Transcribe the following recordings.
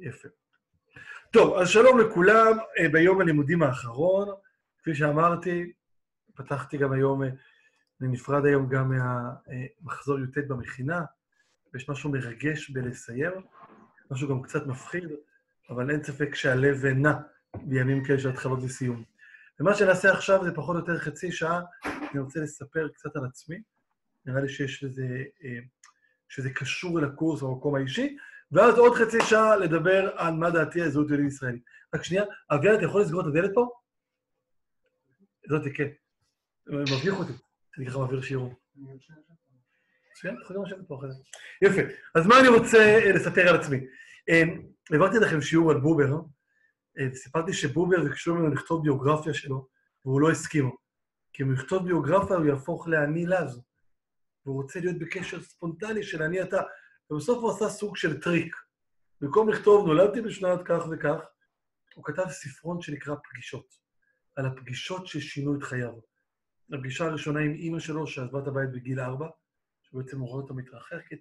יפה. טוב, אז שלום לכולם, אה, ביום הלימודים האחרון, כפי שאמרתי, פתחתי גם היום, אני אה, נפרד היום גם מהמחזור י"ט במכינה, ויש משהו מרגש בלסיים, משהו גם קצת מפחיד, אבל אין ספק שהלב נע בימים כאלה של התחלות וסיום. ומה שנעשה עכשיו זה פחות או יותר חצי שעה, אני רוצה לספר קצת על עצמי, נראה לי שיש לזה, אה, שזה קשור אל הקורס במקום האישי, ואז עוד חצי שעה לדבר על מה דעתי על זהות יהודית ישראלית. רק שנייה, אביעד, אתה יכול לסגור את הדלת פה? זאתי, כן. מביך אותי. אני ככה מעביר שיעור. מצוין, אתה יכול גם לשבת פה אחרי זה. יפה. אז מה אני רוצה אה, לספר על עצמי? אה, העברתי לכם שיעור על בובר, אה, וסיפרתי שבובר ביקשו ממנו לכתוב ביוגרפיה שלו, והוא לא הסכים. כי אם הוא יכתוב ביוגרפיה, הוא יהפוך לאני לז. והוא רוצה להיות בקשר ספונטני של אני אתה. ובסוף הוא עשה סוג של טריק. במקום לכתוב נולדתי בשנת כך וכך, הוא כתב ספרון שנקרא פגישות, על הפגישות ששינו את חייו. הפגישה הראשונה עם אימא שלו, שעזבה את הבית בגיל ארבע, שבעצם הוא רואה אותה מתרחקת.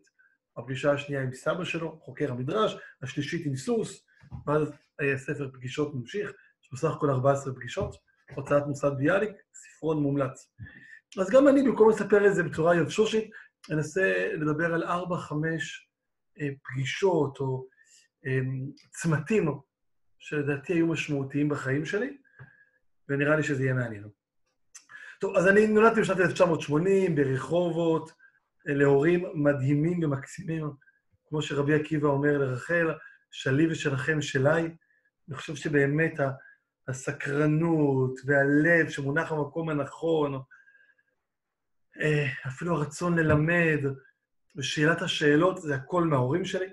הפגישה השנייה עם סבא שלו, חוקר המדרש, השלישית עם סוס, ואז היה ספר פגישות ממשיך, יש בסך הכל 14 פגישות, הוצאת מוסד ביאליק, ספרון מומלץ. אז גם אני, במקום לספר את זה בצורה יבשושית, אנסה לדבר על ארבע, חמש אה, פגישות או אה, צמתים שלדעתי היו משמעותיים בחיים שלי, ונראה לי שזה יהיה מעניין. טוב, אז אני נולדתי בשנת 1980 ברחובות, אה, להורים מדהימים ומקסימים, כמו שרבי עקיבא אומר לרחל, שלי ושלכם שלי. אני חושב שבאמת הסקרנות והלב שמונח במקום הנכון, אפילו הרצון ללמד, ושאלת השאלות, זה הכל מההורים שלי.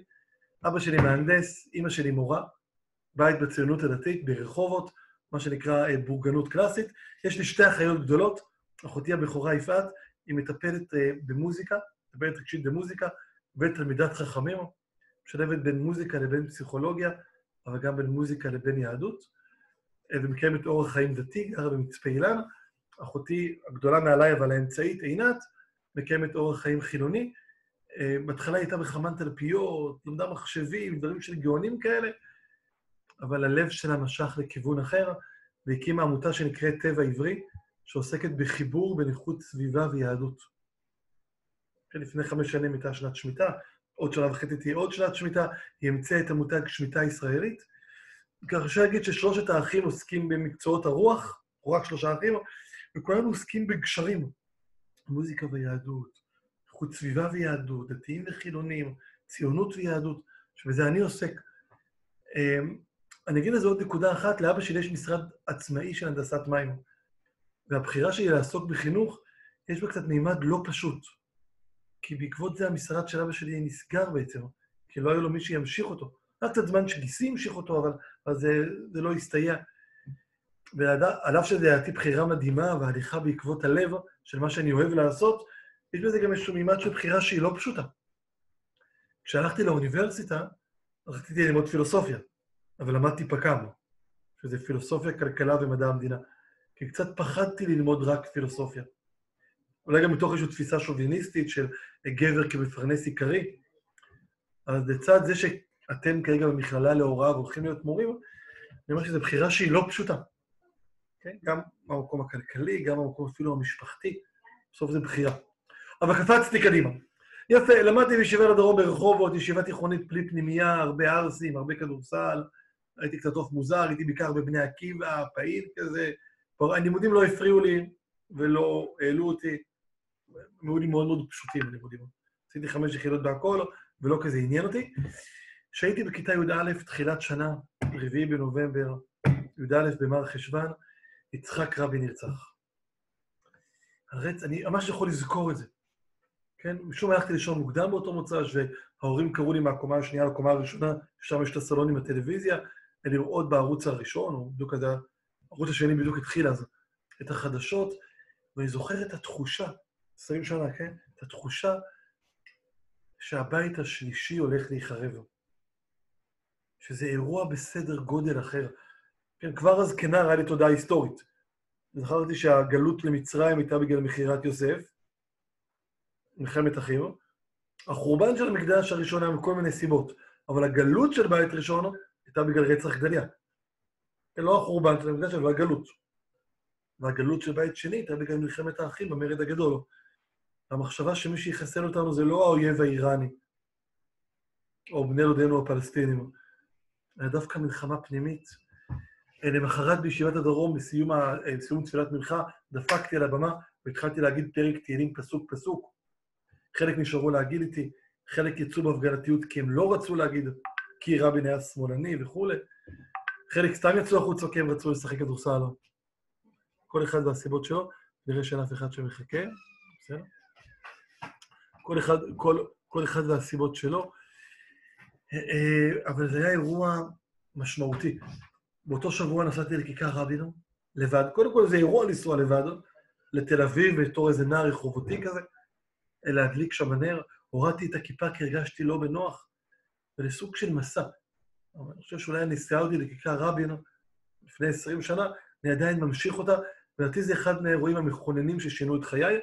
אבא שלי מהנדס, אימא שלי מורה, בית בציונות הדתית, ברחובות, מה שנקרא אה, בורגנות קלאסית. יש לי שתי אחיות גדולות, אחותי הבכורה יפעת, היא מטפלת אה, במוזיקה, מטפלת רגשית במוזיקה, ותלמידת חכמים, משלבת בין מוזיקה לבין פסיכולוגיה, אבל גם בין מוזיקה לבין יהדות, ומקיימת אורח חיים דתי, גרה במצפה אילן. אחותי הגדולה מעליי, אבל האמצעית, עינת, מקיימת אורח חיים חילוני. אה, בהתחלה הייתה בחמן תלפיות, למדה מחשבים, דברים של גאונים כאלה, אבל הלב שלה משך לכיוון אחר, והקימה עמותה שנקראת טבע עברי, שעוסקת בחיבור בין איכות סביבה ויהדות. לפני חמש שנים הייתה שנת שמיטה, עוד שנה וחצי תהיה עוד שנת שמיטה, היא המציאה את המותג שמיטה ישראלית. ככה אפשר להגיד ששלושת האחים עוסקים במקצועות הרוח, רק שלושה אחים, וכולנו עוסקים בגשרים, מוזיקה ויהדות, איכות סביבה ויהדות, דתיים וחילונים, ציונות ויהדות, שבזה אני עוסק. אמ, אני אגיד לזה עוד נקודה אחת, לאבא שלי יש משרד עצמאי של הנדסת מים, והבחירה שלי לעסוק בחינוך, יש בה קצת מימד לא פשוט. כי בעקבות זה המשרד של אבא שלי נסגר בעצם, כי לא היה לו מי שימשיך אותו. רק קצת זמן שגיסי המשיך אותו, אבל, זה, זה לא הסתייע. ועל אף שזה לדעתי בחירה מדהימה והליכה בעקבות הלב של מה שאני אוהב לעשות, יש בזה גם איזשהו מימד של בחירה שהיא לא פשוטה. כשהלכתי לאוניברסיטה, רציתי ללמוד פילוסופיה, אבל למדתי פק"ם, שזה פילוסופיה, כלכלה ומדע המדינה. כי קצת פחדתי ללמוד רק פילוסופיה. אולי גם מתוך איזושהי תפיסה שוביניסטית של גבר כמפרנס עיקרי. אז לצד זה שאתם כרגע במכללה להוראה והולכים להיות מורים, אני אומר שזו בחירה שהיא לא פשוטה. כן? גם במקום הכלכלי, גם במקום אפילו המשפחתי, בסוף זה בחירה. אבל קפצתי קדימה. יפה, למדתי בישיבה לדרום ברחובות, ישיבה תיכונית בלי פנימייה, הרבה ערסים, הרבה כדורסל, הייתי קצת עוף מוזר, הייתי בעיקר בבני עקיבא, פעיל כזה. הלימודים לא הפריעו לי ולא העלו אותי. הם היו לי מאוד מאוד פשוטים, הלימודים. עשיתי חמש יחידות בהכל, ולא כזה עניין אותי. כשהייתי בכיתה י"א, תחילת שנה, רביעי בנובמבר, י"א במר חשוון, יצחק רבין נרצח. הרצ... אני ממש יכול לזכור את זה. כן? משום הלכתי לישון מוקדם באותו מוצ"ש, וההורים קראו לי מהקומה השנייה לקומה הראשונה, שם יש את הסלון עם הטלוויזיה, לראות בערוץ הראשון, או בדיוק כזה, הערוץ השני בדיוק התחיל אז, את החדשות, ואני זוכר את התחושה, 20 שנה, כן? את התחושה שהבית השלישי הולך להיחרב. שזה אירוע בסדר גודל אחר. כן, כבר אז כנער היה לי תודעה היסטורית. זכרתי שהגלות למצרים הייתה בגלל מכירת יוסף, מלחמת אחים. החורבן של המקדש הראשון היה מכל מיני סיבות. אבל הגלות של בית ראשון הייתה בגלל רצח גדליה. לא החורבן של המקדש, אבל הגלות. והגלות של בית שני הייתה בגלל מלחמת האחים במרד הגדול. המחשבה שמי שיחסל אותנו זה לא האויב האיראני, או בני דודינו הפלסטינים, אלא דווקא מלחמה פנימית. למחרת בישיבת הדרום, בסיום, תפילת מנחה, דפקתי על הבמה והתחלתי להגיד פרק תהילים פסוק-פסוק. חלק נשארו להגיד איתי, חלק יצאו בהפגנתיות כי הם לא רצו להגיד, כי רבין היה שמאלני וכולי. חלק סתם יצאו החוצה כי הם רצו לשחק כדורסל. כל אחד והסיבות שלו, נראה שאין אף אחד שמחכה, בסדר? כל אחד, כל, כל אחד והסיבות שלו. אבל זה היה אירוע משמעותי. באותו שבוע נסעתי לכיכר רבין, לבד. קודם כל זה אירוע לנסוע לבד, לתל אביב, בתור איזה נער רחובותי כזה, להדליק שם נר. הורדתי את הכיפה כי הרגשתי לא בנוח, ולסוג של מסע. אבל אני חושב שאולי הנסיעה אותי לכיכר רבין לפני 20 שנה, אני עדיין ממשיך אותה, ולדעתי זה אחד מהאירועים המכוננים ששינו את חיי.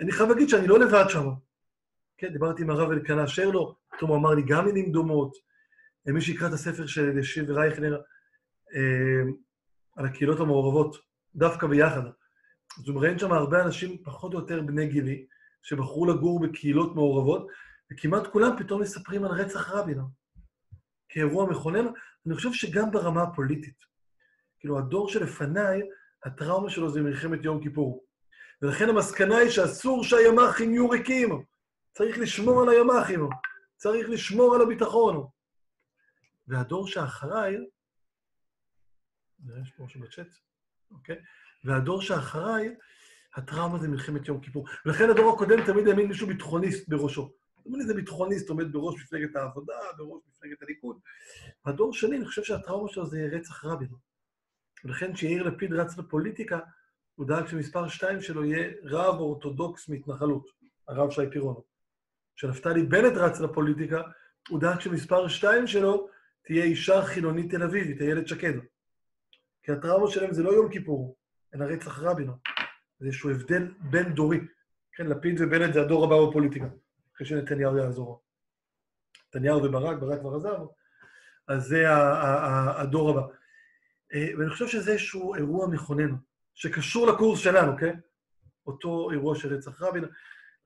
אני חייב להגיד שאני לא לבד שם. כן, דיברתי עם הרב אלקנה שרלו, פתאום הוא אמר לי גם מילים דומות. מי שיקרא את הספר של אלישיב רייכנר על הקהילות המעורבות, דווקא ביחד. אז הוא מראיין שם הרבה אנשים פחות או יותר בני גילי, שבחרו לגור בקהילות מעורבות, וכמעט כולם פתאום מספרים על רצח רבין כאירוע מכונן. אני חושב שגם ברמה הפוליטית. כאילו, הדור שלפניי, הטראומה שלו זה מלחמת יום כיפור. ולכן המסקנה היא שאסור שהימ"חים יהיו ריקים. צריך לשמור על הימ"חים, צריך לשמור על הביטחון. והדור שאחריי, נראה יש פה משהו בצ'אט, אוקיי? והדור שאחריי, הטראומה זה מלחמת יום כיפור. ולכן הדור הקודם תמיד האמין מישהו ביטחוניסט בראשו. תמיד איזה ביטחוניסט עומד בראש מפלגת העבודה, בראש מפלגת הליכוד. הדור שני, אני חושב שהטראומה שלו זה רצח רבין. ולכן כשיאיר לפיד רץ לפוליטיקה, הוא דאג שמספר שתיים שלו יהיה רב אורתודוקס מהתנחלות, הרב שי פירון. כשנפתלי בנט רץ לפוליטיקה, הוא דאג שמספר שתיים שלו תהיה אישה חילונית תל אביבית, איילת שקד. כי הטראומה שלהם זה לא יום כיפור, אלא רצח רבין. זה איזשהו הבדל בין דורי. כן, לפיד ובנט זה הדור הבא בפוליטיקה, אחרי שנתניהו יעזור. נתניהו וברק, ברק כבר עזב, אז זה הדור הבא. ואני חושב שזה איזשהו אירוע מכונן, שקשור לקורס שלנו, כן? אותו אירוע של רצח רבין.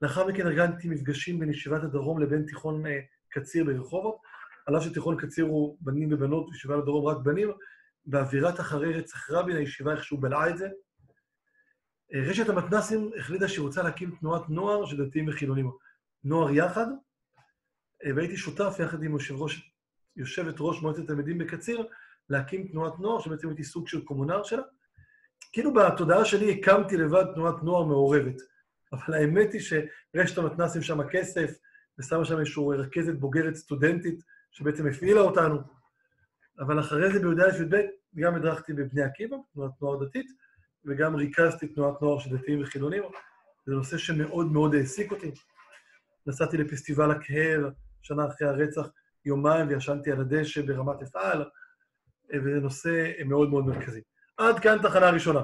לאחר מכן ארגנתי מפגשים בין ישיבת הדרום לבין תיכון קציר ברחובות, על אף שתיכון קציר הוא בנים ובנות, וישיבה לדרום רק בנים, באווירת אחרי רצח רבין, הישיבה איכשהו בלעה את זה. רשת המתנ"סים החליטה שהיא רוצה להקים תנועת נוער של דתיים וחילונים. נוער יחד, והייתי שותף יחד עם יושב ראש, יושבת ראש מועצת תלמידים בקציר, להקים תנועת נוער, שבעצם הייתי סוג של קומונר שלה. כאילו בתודעה שלי הקמתי לבד תנועת נוער מעורבת. אבל האמת היא שרשת המתנ"סים שם כסף, ושמה שם איזושהי רכזת בוגרת סטודנטית, שבעצם הפעילה אותנו. אבל אחרי זה בי"א י"ב גם הדרכתי בבני עקיבא, תנועת נוער דתית, וגם ריכזתי תנועת נוער של דתיים וחילונים. זה נושא שמאוד מאוד העסיק אותי. נסעתי לפסטיבל הקהל, שנה אחרי הרצח, יומיים, וישנתי על הדשא ברמת אפעל, וזה נושא מאוד מאוד מרכזי. עד כאן תחנה ראשונה.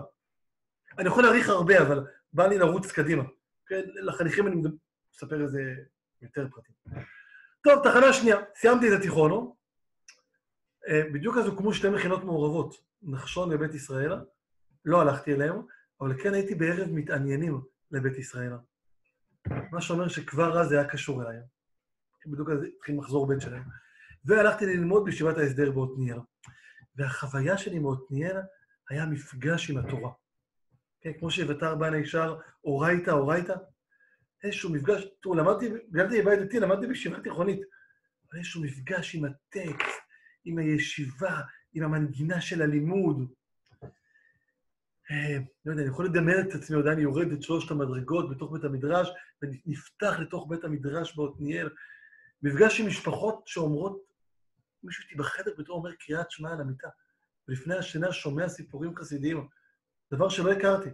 אני יכול להעריך הרבה, אבל בא לי לרוץ קדימה. כן? לחניכים אני מספר איזה יותר פרטים. טוב, תחנה שנייה. סיימתי את התיכונו. בדיוק אז הוקמו שתי מכינות מעורבות, נחשון ובית ישראל. לא הלכתי אליהם, אבל כן הייתי בערב מתעניינים לבית ישראל. מה שאומר שכבר אז זה היה קשור אליי. בדיוק אז התחיל מחזור בן שלהם. והלכתי ללמוד בישיבת ההסדר בעתניאל. והחוויה שלי מעתניאל היה מפגש עם התורה. כן, כמו שאביתר בנה ישר, אורייתא, אורייתא. איזשהו מפגש, תראו, למדתי, גדלתי בבית דתי, למדתי בישיבה תיכונית, אבל איזשהו מפגש עם הטקסט, עם הישיבה, עם המנגינה של הלימוד. לא יודע, אני יכול לדמיין את עצמי, עדיין יורד את שלושת המדרגות בתוך בית המדרש, ונפתח לתוך בית המדרש בעתניאל. מפגש עם משפחות שאומרות, מישהו איתי בחדר פתאום אומר קריאת שמע על המיטה, ולפני השינה שומע סיפורים חסידיים. דבר שלא הכרתי.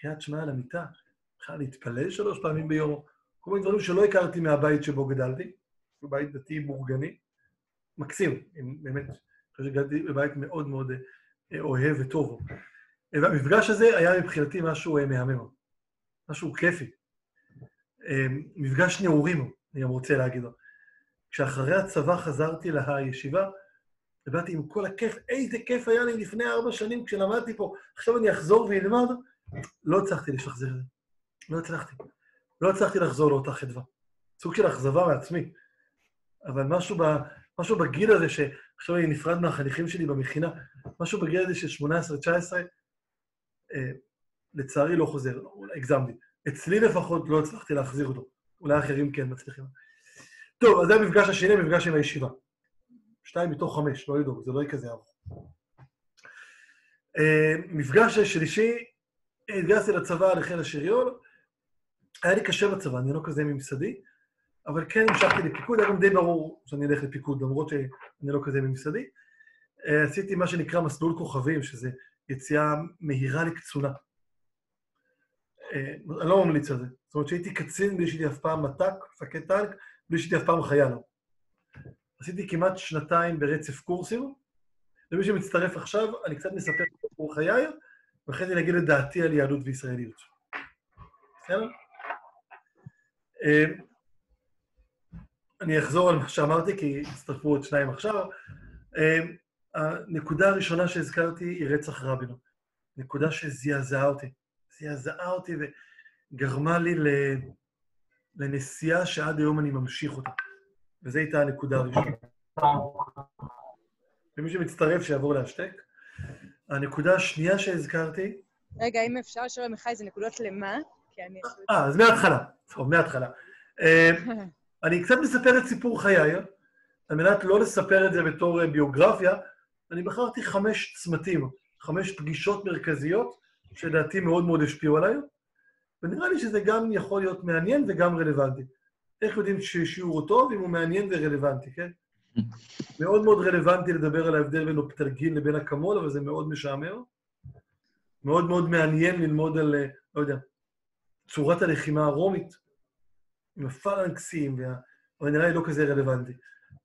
קריאת שמע על המיטה, בכלל להתפלל שלוש פעמים ביום, כל מיני דברים שלא הכרתי מהבית שבו גדלתי, בבית דתי בורגני. מקסים, באמת, אני חושב שגדלתי בבית מאוד מאוד אוהב וטוב. והמפגש הזה היה מבחינתי משהו מהמם, משהו כיפי. מפגש נעורים, אני גם רוצה להגיד. כשאחרי הצבא חזרתי לישיבה, ובאתי עם כל הכיף, איזה כיף היה לי לפני ארבע שנים כשלמדתי פה, עכשיו אני אחזור ואלמד, לא הצלחתי לשחזר את זה. לא הצלחתי. לא הצלחתי לחזור לאותה חדווה. סוג של אכזבה מעצמי. אבל משהו, ב, משהו בגיל הזה, שעכשיו אני נפרד מהחניכים שלי במכינה, משהו בגיל הזה של 18-19, אה, לצערי לא חוזר, אולי הגזמתי. אצלי לפחות לא הצלחתי להחזיר אותו. אולי אחרים כן מצליחים. טוב, אז זה המפגש השני, המפגש עם הישיבה. שתיים מתוך חמש, לא לדאוג, זה לא יהיה כזה ארוך. אה, מפגש השלישי, התגייסתי לצבא לחיל השריון. היה לי קשה בצבא, אני לא כזה ממסדי, אבל כן המשכתי לפיקוד, היה גם די ברור שאני אלך לפיקוד, למרות שאני לא כזה ממסדי. אה, עשיתי מה שנקרא מסלול כוכבים, שזה יציאה מהירה לקצונה. אה, אני לא ממליץ על זה. זאת אומרת שהייתי קצין בלי שהייתי אף פעם מת"ק, מפקד טנק, בלי שהייתי אף פעם חייל. עשיתי כמעט שנתיים ברצף קורסים, ומי שמצטרף עכשיו, אני קצת מספר את סיפור חיי, ואחרי זה נגיד את דעתי על יהדות וישראליות. בסדר? אני אחזור על מה שאמרתי, כי הצטרפו עוד שניים עכשיו. אה, הנקודה הראשונה שהזכרתי היא רצח רבין. נקודה שזעזעה אותי. זעזעה אותי וגרמה לי לנסיעה שעד היום אני ממשיך אותה. וזו הייתה הנקודה הראשונה. ומי שמצטרף, שיעבור להשתק. הנקודה השנייה שהזכרתי... רגע, אם אפשר לשאול עמיחי, זה נקודות למה? כי אני... אה, אז מההתחלה. טוב, מההתחלה. אני קצת מספר את סיפור חיי, על מנת לא לספר את זה בתור אה, ביוגרפיה, אני בחרתי חמש צמתים, חמש פגישות מרכזיות, שלדעתי מאוד מאוד השפיעו עליי, ונראה לי שזה גם יכול להיות מעניין וגם רלוונטי. איך יודעים ששיעור הוא טוב אם הוא מעניין ורלוונטי, כן? מאוד מאוד רלוונטי לדבר על ההבדל בין אופטלגין לבין אקמול, אבל זה מאוד משעמר. מאוד מאוד מעניין ללמוד על, אה, לא יודע, צורת הלחימה הרומית, עם הפלנקסים, וה... אבל נראה לי לא כזה רלוונטי.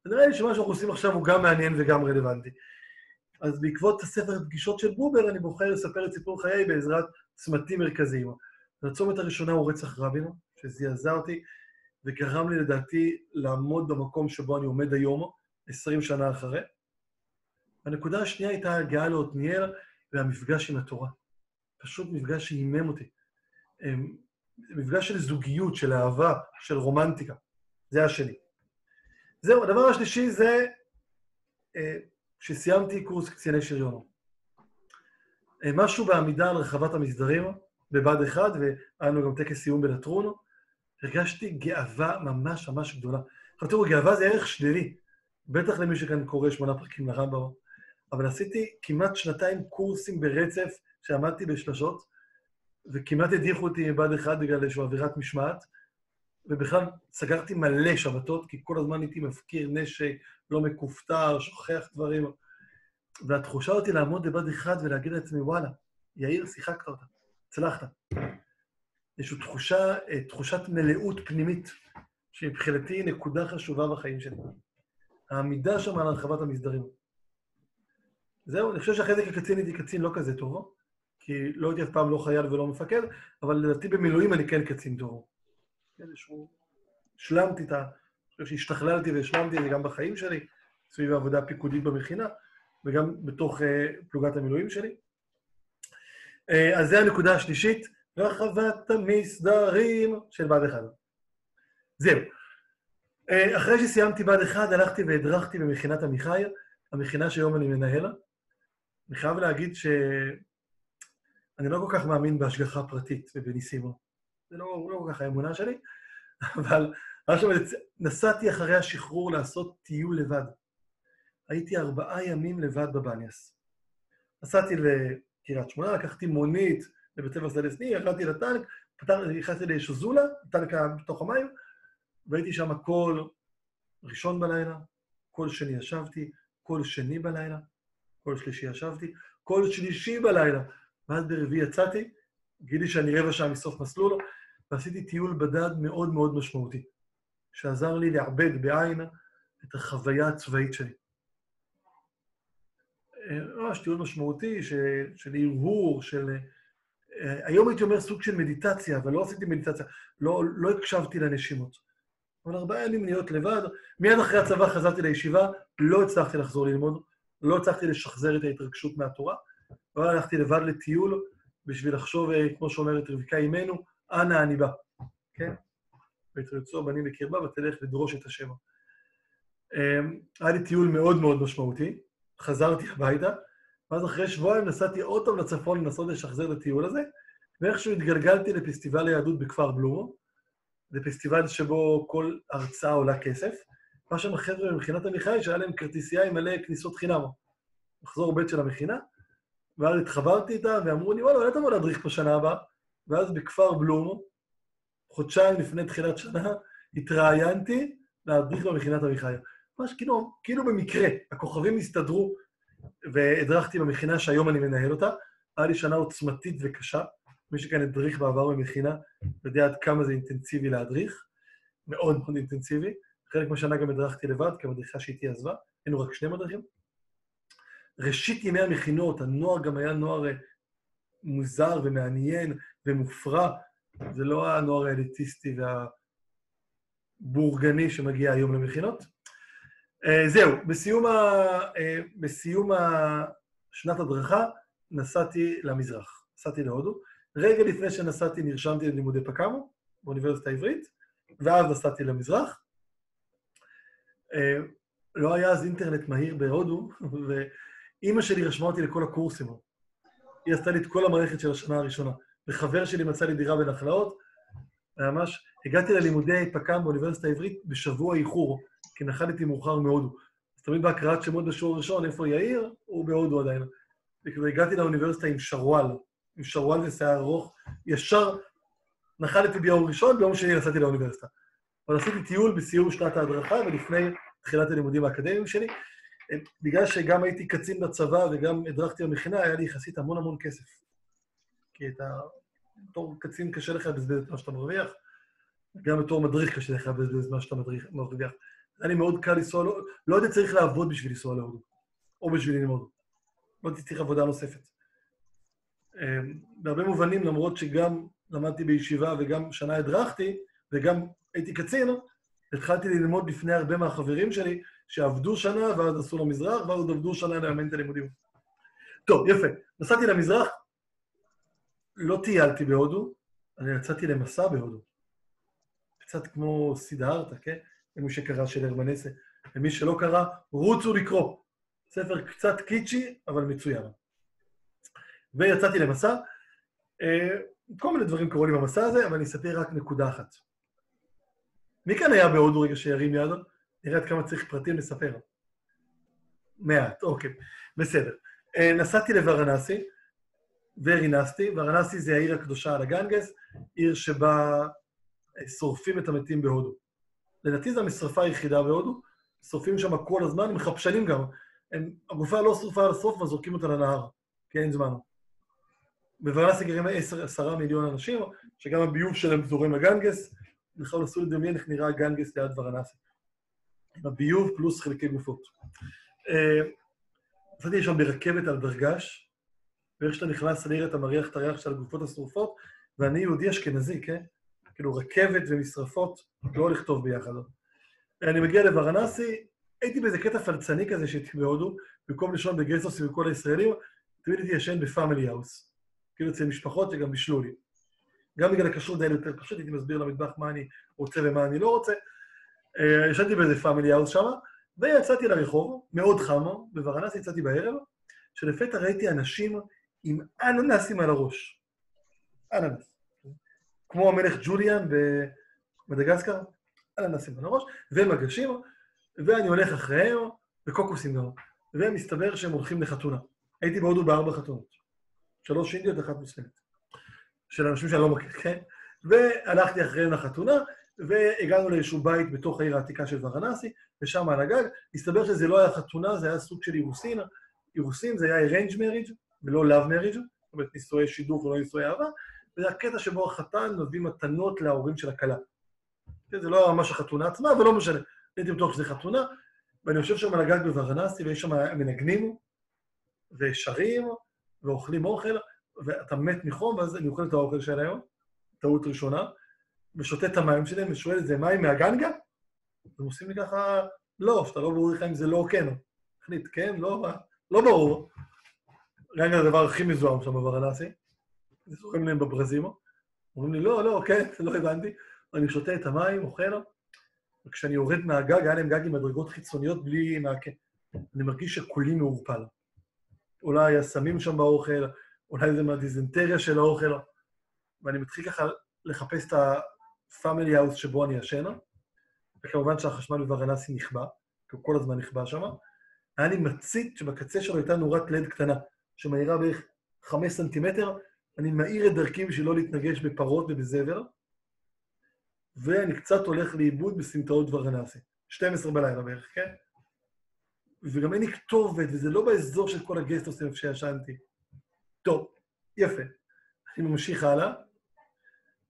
ונראה לי שמה שאנחנו עושים עכשיו הוא גם מעניין וגם רלוונטי. אז בעקבות הספר פגישות של בובר, אני בוחר לספר את סיפור חיי בעזרת צמתים מרכזיים. הצומת הראשונה הוא רצח רבין, שזעזע אותי וגרם לי לדעתי לעמוד במקום שבו אני עומד היום, 20 שנה אחרי. הנקודה השנייה הייתה הגעה לעתניאל והמפגש עם התורה. פשוט מפגש שהימם אותי. מפגש של זוגיות, של אהבה, של רומנטיקה. זה השני. זהו, הדבר השלישי זה אה, שסיימתי קורס קציני שריון. אה, משהו בעמידה על רחבת המסדרים, בבה"ד 1, והיה לנו גם טקס סיום בלטרון, הרגשתי גאווה ממש ממש גדולה. עכשיו תראו, גאווה זה ערך שלילי, בטח למי שכאן קורא שמונה פרקים לרמב"ם, אבל עשיתי כמעט שנתיים קורסים ברצף, שעמדתי בשלשות, וכמעט הדיחו אותי מבה"ד 1 בגלל איזושהי אווירת משמעת, ובכלל סגרתי מלא שבתות, כי כל הזמן הייתי מפקיר נשק, לא מכופתר, שוכח דברים. והתחושה אותי לעמוד לבד אחד ולהגיד לעצמי, וואלה, יאיר, שיחקת אותה, הצלחת. איזושהי תחושה, אה, תחושת מלאות פנימית, שמבחינתי היא נקודה חשובה בחיים שלי. העמידה שם על הרחבת המסדרים. זהו, אני חושב שאחרי זה כקצין הייתי קצין לא כזה טוב, כי לא הייתי אף פעם לא חייל ולא מפקד, אבל לדעתי במילואים אני כן קצין טוב. איזשהו... השלמתי את ה... אני חושב שהשתכללתי והשלמתי את זה גם בחיים שלי, סביב העבודה הפיקודית במכינה, וגם בתוך uh, פלוגת המילואים שלי. Uh, אז זו הנקודה השלישית, רחבת המסדרים של בה"ד 1. זהו. Uh, אחרי שסיימתי בה"ד 1, הלכתי והדרכתי במכינת עמיחי, המכינה שהיום אני מנהל. אני חייב להגיד שאני לא כל כך מאמין בהשגחה פרטית ובניסים. זה לא, לא כל כך האמונה שלי, אבל עכשיו נסעתי אחרי השחרור לעשות טיול לבד. הייתי ארבעה ימים לבד בבניאס. נסעתי לקריית שמונה, לקחתי מונית לבית ספר שדה סני, ירדתי לטנק, נכנסתי לשוזולה, טנק בתוך המים, והייתי שם כל ראשון בלילה, כל שני ישבתי, כל שני בלילה, כל שלישי ישבתי, כל שלישי בלילה, ואז ברביעי יצאתי, גילי שאני רבע שעה מסוף מסלול, ועשיתי טיול בדד מאוד מאוד משמעותי, שעזר לי לעבד בעין את החוויה הצבאית שלי. ממש טיול משמעותי של הרהור, של... היום הייתי אומר סוג של מדיטציה, אבל לא עשיתי מדיטציה, לא, לא הקשבתי לנשימות. אבל ארבעה ימים להיות לבד. מיד אחרי הצבא חזרתי לישיבה, לא הצלחתי לחזור ללמוד, לא הצלחתי לשחזר את ההתרגשות מהתורה, אבל הלכתי לבד לטיול בשביל לחשוב, אה, כמו שאומרת רבקה אימנו, אנה אני בא, כן? ויתרצו בנים בקרבה ותלך לדרוש את השם. אמ, היה לי טיול מאוד מאוד משמעותי, חזרתי הביתה, ואז אחרי שבועיים נסעתי עוד פעם לצפון לנסות לשחזר את הטיול הזה, ואיכשהו התגלגלתי לפסטיבל היהדות בכפר בלומו. זה פסטיבל שבו כל הרצאה עולה כסף. מה שם החבר'ה ממכינת עמיחי, שהיה להם כרטיסייה עם מלא כניסות חינם. מחזור ב' של המכינה, ואז התחברתי איתה, ואמרו לי, וואלה, אולי תבוא להדריך פה שנה הבאה. ואז בכפר בלום, חודשיים לפני תחילת שנה, התראיינתי להדריך במכינת עמיחי. ממש כאילו, כאילו במקרה, הכוכבים הסתדרו, והדרכתי במכינה שהיום אני מנהל אותה. היה לי שנה עוצמתית וקשה. מי שכאן הדריך בעבר במכינה, יודע עד כמה זה אינטנסיבי להדריך, מאוד מאוד אינטנסיבי. חלק מהשנה גם הדרכתי לבד, כי המדריכה שאיתי עזבה, היינו רק שני מדריכים. ראשית ימי המכינות, הנוער גם היה נוער אה, מוזר ומעניין ומופרע. זה לא הנוער האליטיסטי והבורגני שמגיע היום למכינות. Uh, זהו, בסיום, ה, uh, בסיום שנת הדרכה נסעתי למזרח, נסעתי להודו. רגע לפני שנסעתי נרשמתי ללימודי פקאמו באוניברסיטה העברית, ואז נסעתי למזרח. אה, לא היה אז אינטרנט מהיר בהודו, ואימא שלי רשמה אותי לכל הקורסים. היא עשתה לי את כל המערכת של השנה הראשונה. וחבר שלי מצא לי דירה בנחלאות, ממש, הגעתי ללימודי פק"ם באוניברסיטה העברית בשבוע איחור, כי נחלתי מאוחר מהודו. אז תמיד בהקראת שמות בשיעור הראשון, איפה יאיר? הוא בהודו עדיין. והגעתי לאוניברסיטה עם שרוואל, עם שרוואל ושיער ארוך, ישר נחלתי ביום ראשון, ביום שני נסעתי לאוניברסיטה. אבל עשיתי טיול בסיום שנת ההדרכה ולפני תחילת הלימודים האקדמיים שלי. בגלל שגם הייתי קצין בצבא וגם הדרכתי במכינה, היה לי יחסית המון המון כסף. כי אתה, בתור קצין קשה לך לבזבז את מה שאתה מרוויח, גם בתור מדריך קשה לך לבזבז את מה שאתה מרוויח. היה לי מאוד קל לנסוע, לא, לא הייתי צריך לעבוד בשביל לנסוע להודו, או בשביל ללמוד. לא הייתי צריך עבודה נוספת. אמ, בהרבה מובנים, למרות שגם למדתי בישיבה וגם שנה הדרכתי, וגם הייתי קצין, התחלתי ללמוד לפני הרבה מהחברים שלי, שעבדו שנה ואז עשו למזרח, ואז עוד עבדו שנה לאמן את הלימודים. טוב, יפה. נסעתי למזרח, לא טיילתי בהודו, אני יצאתי למסע בהודו. קצת כמו סידהרתה, כן? למי שקרא של הרמנסה. למי שלא קרא, רוצו לקרוא. ספר קצת קיצ'י, אבל מצוין. ויצאתי למסע. אה, כל מיני דברים קרו לי במסע הזה, אבל אני אספר רק נקודה אחת. מי כאן היה בהודו רגע שירים יד? נראה עד כמה צריך פרטים לספר. מעט, אוקיי, בסדר. אה, נסעתי לוורנסי, ורינסתי, וורנסי זה העיר הקדושה על הגנגס, עיר שבה אה, שורפים את המתים בהודו. לדעתי זו המשרפה היחידה בהודו, שורפים שם כל הזמן, מחפשנים גם. הם, הגופה לא שרופה על הסוף, וזורקים אותה לנהר, כי אין זמן. בוורנסי גרים עשרה מיליון אנשים, שגם הביוב שלהם זורם לגנגס, בכלל אסור לדמיין איך נראה גנגס ליד ורנסי. הביוב פלוס חלקי גופות. נסעתי אה, שם ברכבת על דרגש, ואיך שאתה נכנס לעיר אתה מריח את הריח של הגופות השרופות, ואני יהודי אשכנזי, כן? כאילו רכבת ומשרפות, לא הולך טוב ביחד. אני מגיע לוורנסי, הייתי באיזה קטע פלצני כזה שהייתי בהודו, במקום לישון ב guest house עם כל הישראלים, תמיד הייתי ישן ב family house. כאילו אצל משפחות שגם בישלו לי. גם בגלל הכשרות זה היה יותר פשוט, הייתי מסביר למטבח מה אני רוצה ומה אני לא רוצה. אה, ישנתי באיזה family house שם, ויצאתי לרחוב, מאוד חם, בוורנאסי יצאתי בערב, שלפתע ראיתי אנשים עם אננסים על הראש. אננס. כמו המלך ג'וליאן במדגסקר, אננסים על הראש, ומגשים, ואני הולך אחריהם, וקוקוסים גם. ומסתבר שהם הולכים לחתונה. הייתי בהודו בארבע חתונות. שלוש אינדיות, אחת מוסלמית. של אנשים שאני לא מכיר, כן? והלכתי אחריהם לחתונה, והגענו לאיזשהו בית בתוך העיר העתיקה של ורנסי, ושם על הגג. הסתבר שזה לא היה חתונה, זה היה סוג של אירוסין. אירוסין זה היה arrange marriage, ולא love marriage, זאת אומרת נישואי שידוך ולא נישואי אהבה, וזה הקטע שבו החתן מביא מתנות להורים של הכלה. כן, זה לא היה ממש החתונה עצמה, אבל לא משנה. הייתי בטוח שזה חתונה, ואני יושב שם על הגג בוורנסי, ויש שם מנגנים, ושרים, ואוכלים אוכל, ואתה מת מחום, ואז אני אוכל את האוכל שלהם, טעות ראשונה, ושותה את המים שלהם, ושואל, זה מים מהגנגה? הם עושים לי ככה, לא, שאתה לא ברור לך אם זה לא או כן. החליט, כן, לא, לא ברור. רגע, הדבר הכי מזוהם שם בוורנסי, זורם להם בברזימו. אומרים לי, לא, לא, כן, לא הבנתי. אני שותה את המים, אוכל, וכשאני יורד מהגג, היה להם גג עם מדרגות חיצוניות בלי מעקה. אני מרגיש שכולי מעורפל. אולי הסמים שם באוכל, אולי זה מהדיזנטריה של האוכל, ואני מתחיל ככה לחפש את ה-family house שבו אני ישן, וכמובן שהחשמל בוורנסי נכבה, כי הוא כל הזמן נכבה שם. היה לי מצית שבקצה שלו הייתה נורת לד קטנה, שמאירה בערך חמש סנטימטר, אני מאיר את דרכי בשביל לא להתנגש בפרות ובזבר, ואני קצת הולך לאיבוד בסמטאות ורנסי. 12 בלילה בערך, כן? וגם אין לי כתובת, וזה לא באזור של כל הגסטוסים איפה שישנתי. טוב, יפה. אני ממשיך הלאה,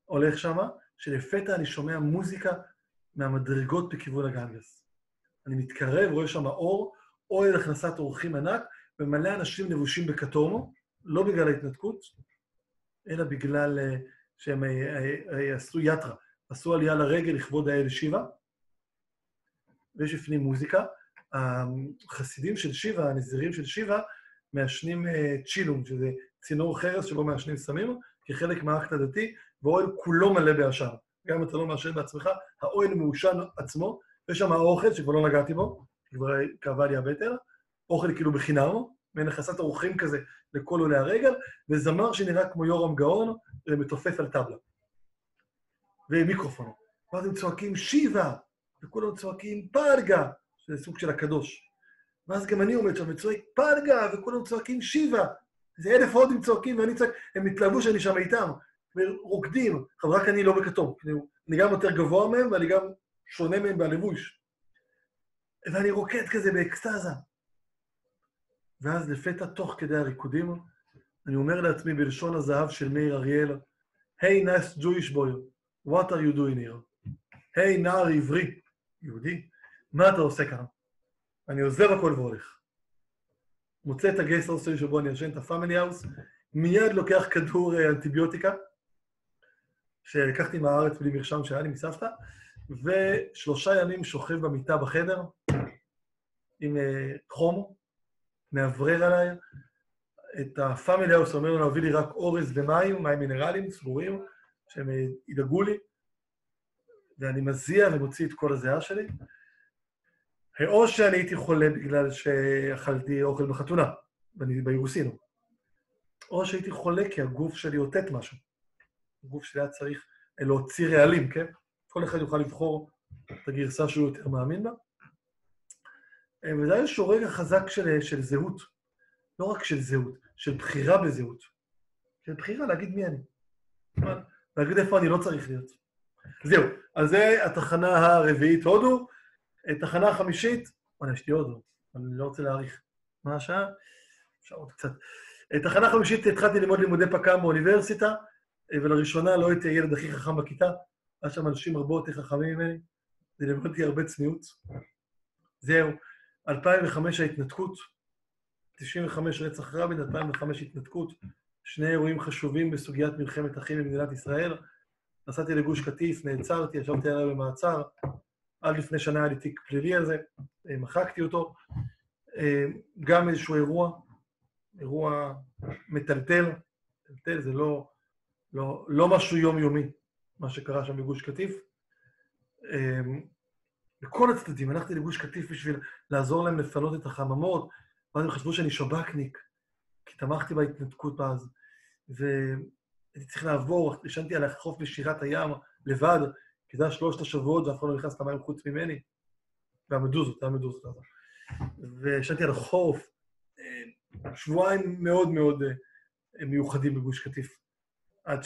הולך שמה, שלפתע אני שומע מוזיקה מהמדרגות בכיוון הגנגס. אני מתקרב, רואה שם אור, אוהל הכנסת אורחים ענק, ומלא אנשים לבושים בכתום, לא בגלל ההתנתקות, אלא בגלל uh, שהם uh, uh, עשו יתרה, עשו עלייה לרגל לכבוד האל שיבה, ויש בפנים מוזיקה. החסידים של שיבה, הנזירים של שיבה, מעשנים uh, צ'ילום, שזה צינור חרס שבו מעשנים סמים, כחלק מהאקט הדתי, והאוהל כולו מלא בעשן. גם אם אתה לא מעשן בעצמך, האוהל מעושן עצמו, יש שם אוכל שכבר לא נגעתי בו, כבר כאבה לי הבטן, אוכל כאילו בחינם, מעין הכנסת אורחים כזה לכל עולי הרגל, וזמר שנראה כמו יורם גאון, מתופף על טבלה. ומיקרופון. ואז הם צועקים שיבה, וכולם צועקים פלגה, שזה סוג של הקדוש. ואז גם אני עומד שם וצועק פלגה, וכולם צועקים שיבה. זה אלף הודים צועקים, ואני צועק, הם התלהבו שאני שם איתם, ורוקדים, אבל רק אני לא בכתום. אני גם יותר גבוה מהם, ואני גם שונה מהם בלבוש. ואני רוקד כזה באקסטזה. ואז לפתע, תוך כדי הריקודים, אני אומר לעצמי בלשון הזהב של מאיר אריאל, היי, nice Jewish boy, what are you doing here? היי, hey, נער עברי, יהודי, מה אתה עושה כאן? אני עוזב הכל והולך. מוצא את ה guest house שבו אני ישן, את ה family house, מיד לוקח כדור אה, אנטיביוטיקה, שלקחתי מהארץ בלי מרשם שהיה לי מסבתא, ושלושה ימים שוכב במיטה בחדר עם uh, חום, מאוורר עליי. את ה family house אומר לו להביא לי רק אורז ומים, מים מינרליים סגורים, שהם uh, ידאגו לי, ואני מזיע ומוציא את כל הזיעה שלי. או שאני הייתי חולה בגלל שאכלתי אוכל בחתונה, באירוסינו, או שהייתי חולה כי הגוף שלי אותת משהו. הגוף שלי היה צריך להוציא רעלים, כן? כל אחד יוכל לבחור את הגרסה שהוא יותר מאמין בה. אה, וזה היה איזשהו רגע חזק של, של זהות. לא רק של זהות, של בחירה בזהות. של בחירה להגיד מי אני. להגיד איפה אני לא צריך להיות. זהו, אז זה התחנה הרביעית הודו. תחנה חמישית, וואלה, יש לי עוד, אני לא רוצה להאריך. מה השעה? אפשר עוד קצת. תחנה חמישית, התחלתי ללמוד לימודי פק"ם באוניברסיטה, ולראשונה לא הייתי הילד הכי חכם בכיתה, היה שם אנשים הרבה יותר חכמים ממני, אותי הרבה צניעות. זהו, 2005 ההתנתקות, 95 רצח רבין, 2005 התנתקות, שני אירועים חשובים בסוגיית מלחמת אחים במדינת ישראל. נסעתי לגוש קטיף, נעצרתי, ישבתי עליו במעצר. עד לפני שנה היה לי תיק פלילי על זה, אה, מחקתי אותו. אה, גם איזשהו אירוע, אירוע מטלטל, מטלטל זה לא, לא, לא משהו יומיומי, מה שקרה שם בגוש קטיף. בכל הצדדים, הלכתי לגוש קטיף בשביל לעזור להם לפנות את החממות, ואז הם חשבו שאני שב"כניק, כי תמכתי בהתנתקות אז, והייתי צריך לעבור, ישנתי על החוף בשירת הים לבד, כי זה היה שלושת השבועות ואף אחד לא נכנס למים חוץ ממני, והמדוזות, זה היה מדוזות אז. וישנתי על החוף, שבועיים מאוד מאוד אה, מיוחדים בגוש קטיף, עד,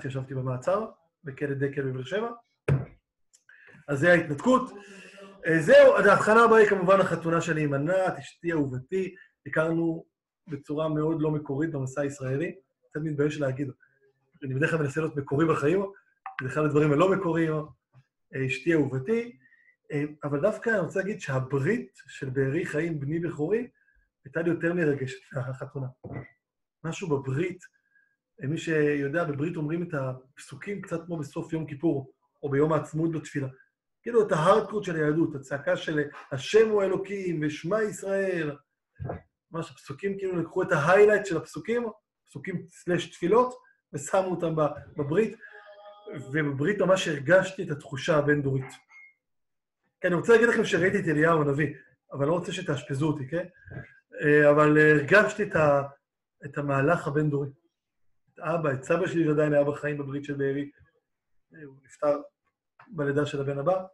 שישבתי במעצר, בכלא דקל בבאר שבע. אז זה ההתנתקות. אה, זהו, ההתחלה הבאה היא כמובן החתונה שלי עם ענת, אשתי אהובתי. הכרנו בצורה מאוד לא מקורית במסע הישראלי. קצת מתבייש להגיד. אני בדרך כלל מנסה להיות מקורי בחיים, זה אחד הדברים הלא מקוריים, אה, אשתי אהובתי. אה, אבל דווקא אני רוצה להגיד שהברית של בארי חיים, בני בכורי, הייתה לי יותר מרגשת מהחתונה. משהו בברית, מי שיודע, בברית אומרים את הפסוקים קצת כמו בסוף יום כיפור, או ביום העצמאות בתפילה. כאילו את ההארדקוד של היהדות, הצעקה של השם הוא אלוקים ושמע ישראל. ממש הפסוקים כאילו לקחו את ההיילייט של הפסוקים, פסוקים סלש תפילות, ושמו אותם בברית, ובברית ממש הרגשתי את התחושה הבין-דורית. כן, אני רוצה להגיד לכם שראיתי את אליהו הנביא, אבל לא רוצה שתאשפזו אותי, כן? אה, אבל הרגשתי את, ה, את המהלך הבין-דורי. את אבא, את סבא שלי שעדיין היה בחיים בברית של בארי. אה, הוא נפטר בלידה של הבן הבא.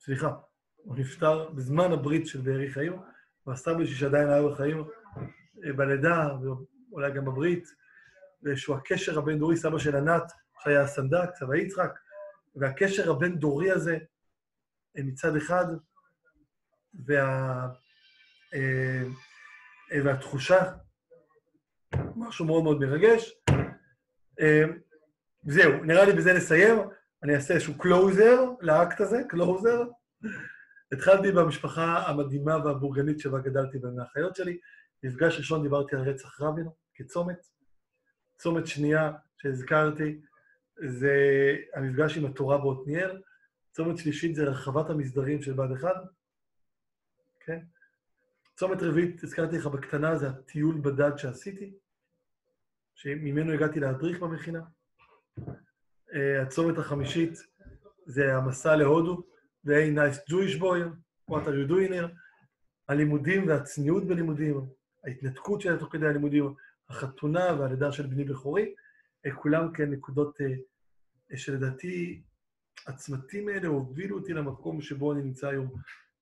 סליחה, הוא נפטר בזמן הברית של בארי חיים, והסבא שלי שעדיין היה בחיים אה, בלידה, ואולי גם בברית, שהוא הקשר הבין-דורי, סבא של ענת, שהיה הסנדק, סבא יצחק, והקשר הבין-דורי הזה מצד אחד, וה... אה, אה, והתחושה, משהו מאוד מאוד מרגש. אה, זהו, נראה לי בזה נסיים. אני אעשה איזשהו closure לאקט הזה, closure. התחלתי במשפחה המדהימה והבורגנית שבה גדלתי בין האחיות שלי. מפגש ראשון דיברתי על רצח רבין כצומת. צומת שנייה שהזכרתי זה המפגש עם התורה בעתניאל. צומת שלישית זה רחבת המסדרים של בה"ד 1. כן? צומת רביעית, הזכרתי לך בקטנה, זה הטיול בדד שעשיתי, שממנו הגעתי להדריך במכינה. Uh, הצומת החמישית זה המסע להודו, ו-A nice Jewish boy, what are you doing here? הלימודים והצניעות בלימודים, ההתנתקות שלה תוך כדי הלימודים, החתונה והלידה של בני בכורי, uh, כולם כן נקודות uh, שלדעתי הצמתים האלה הובילו אותי למקום שבו אני נמצא היום,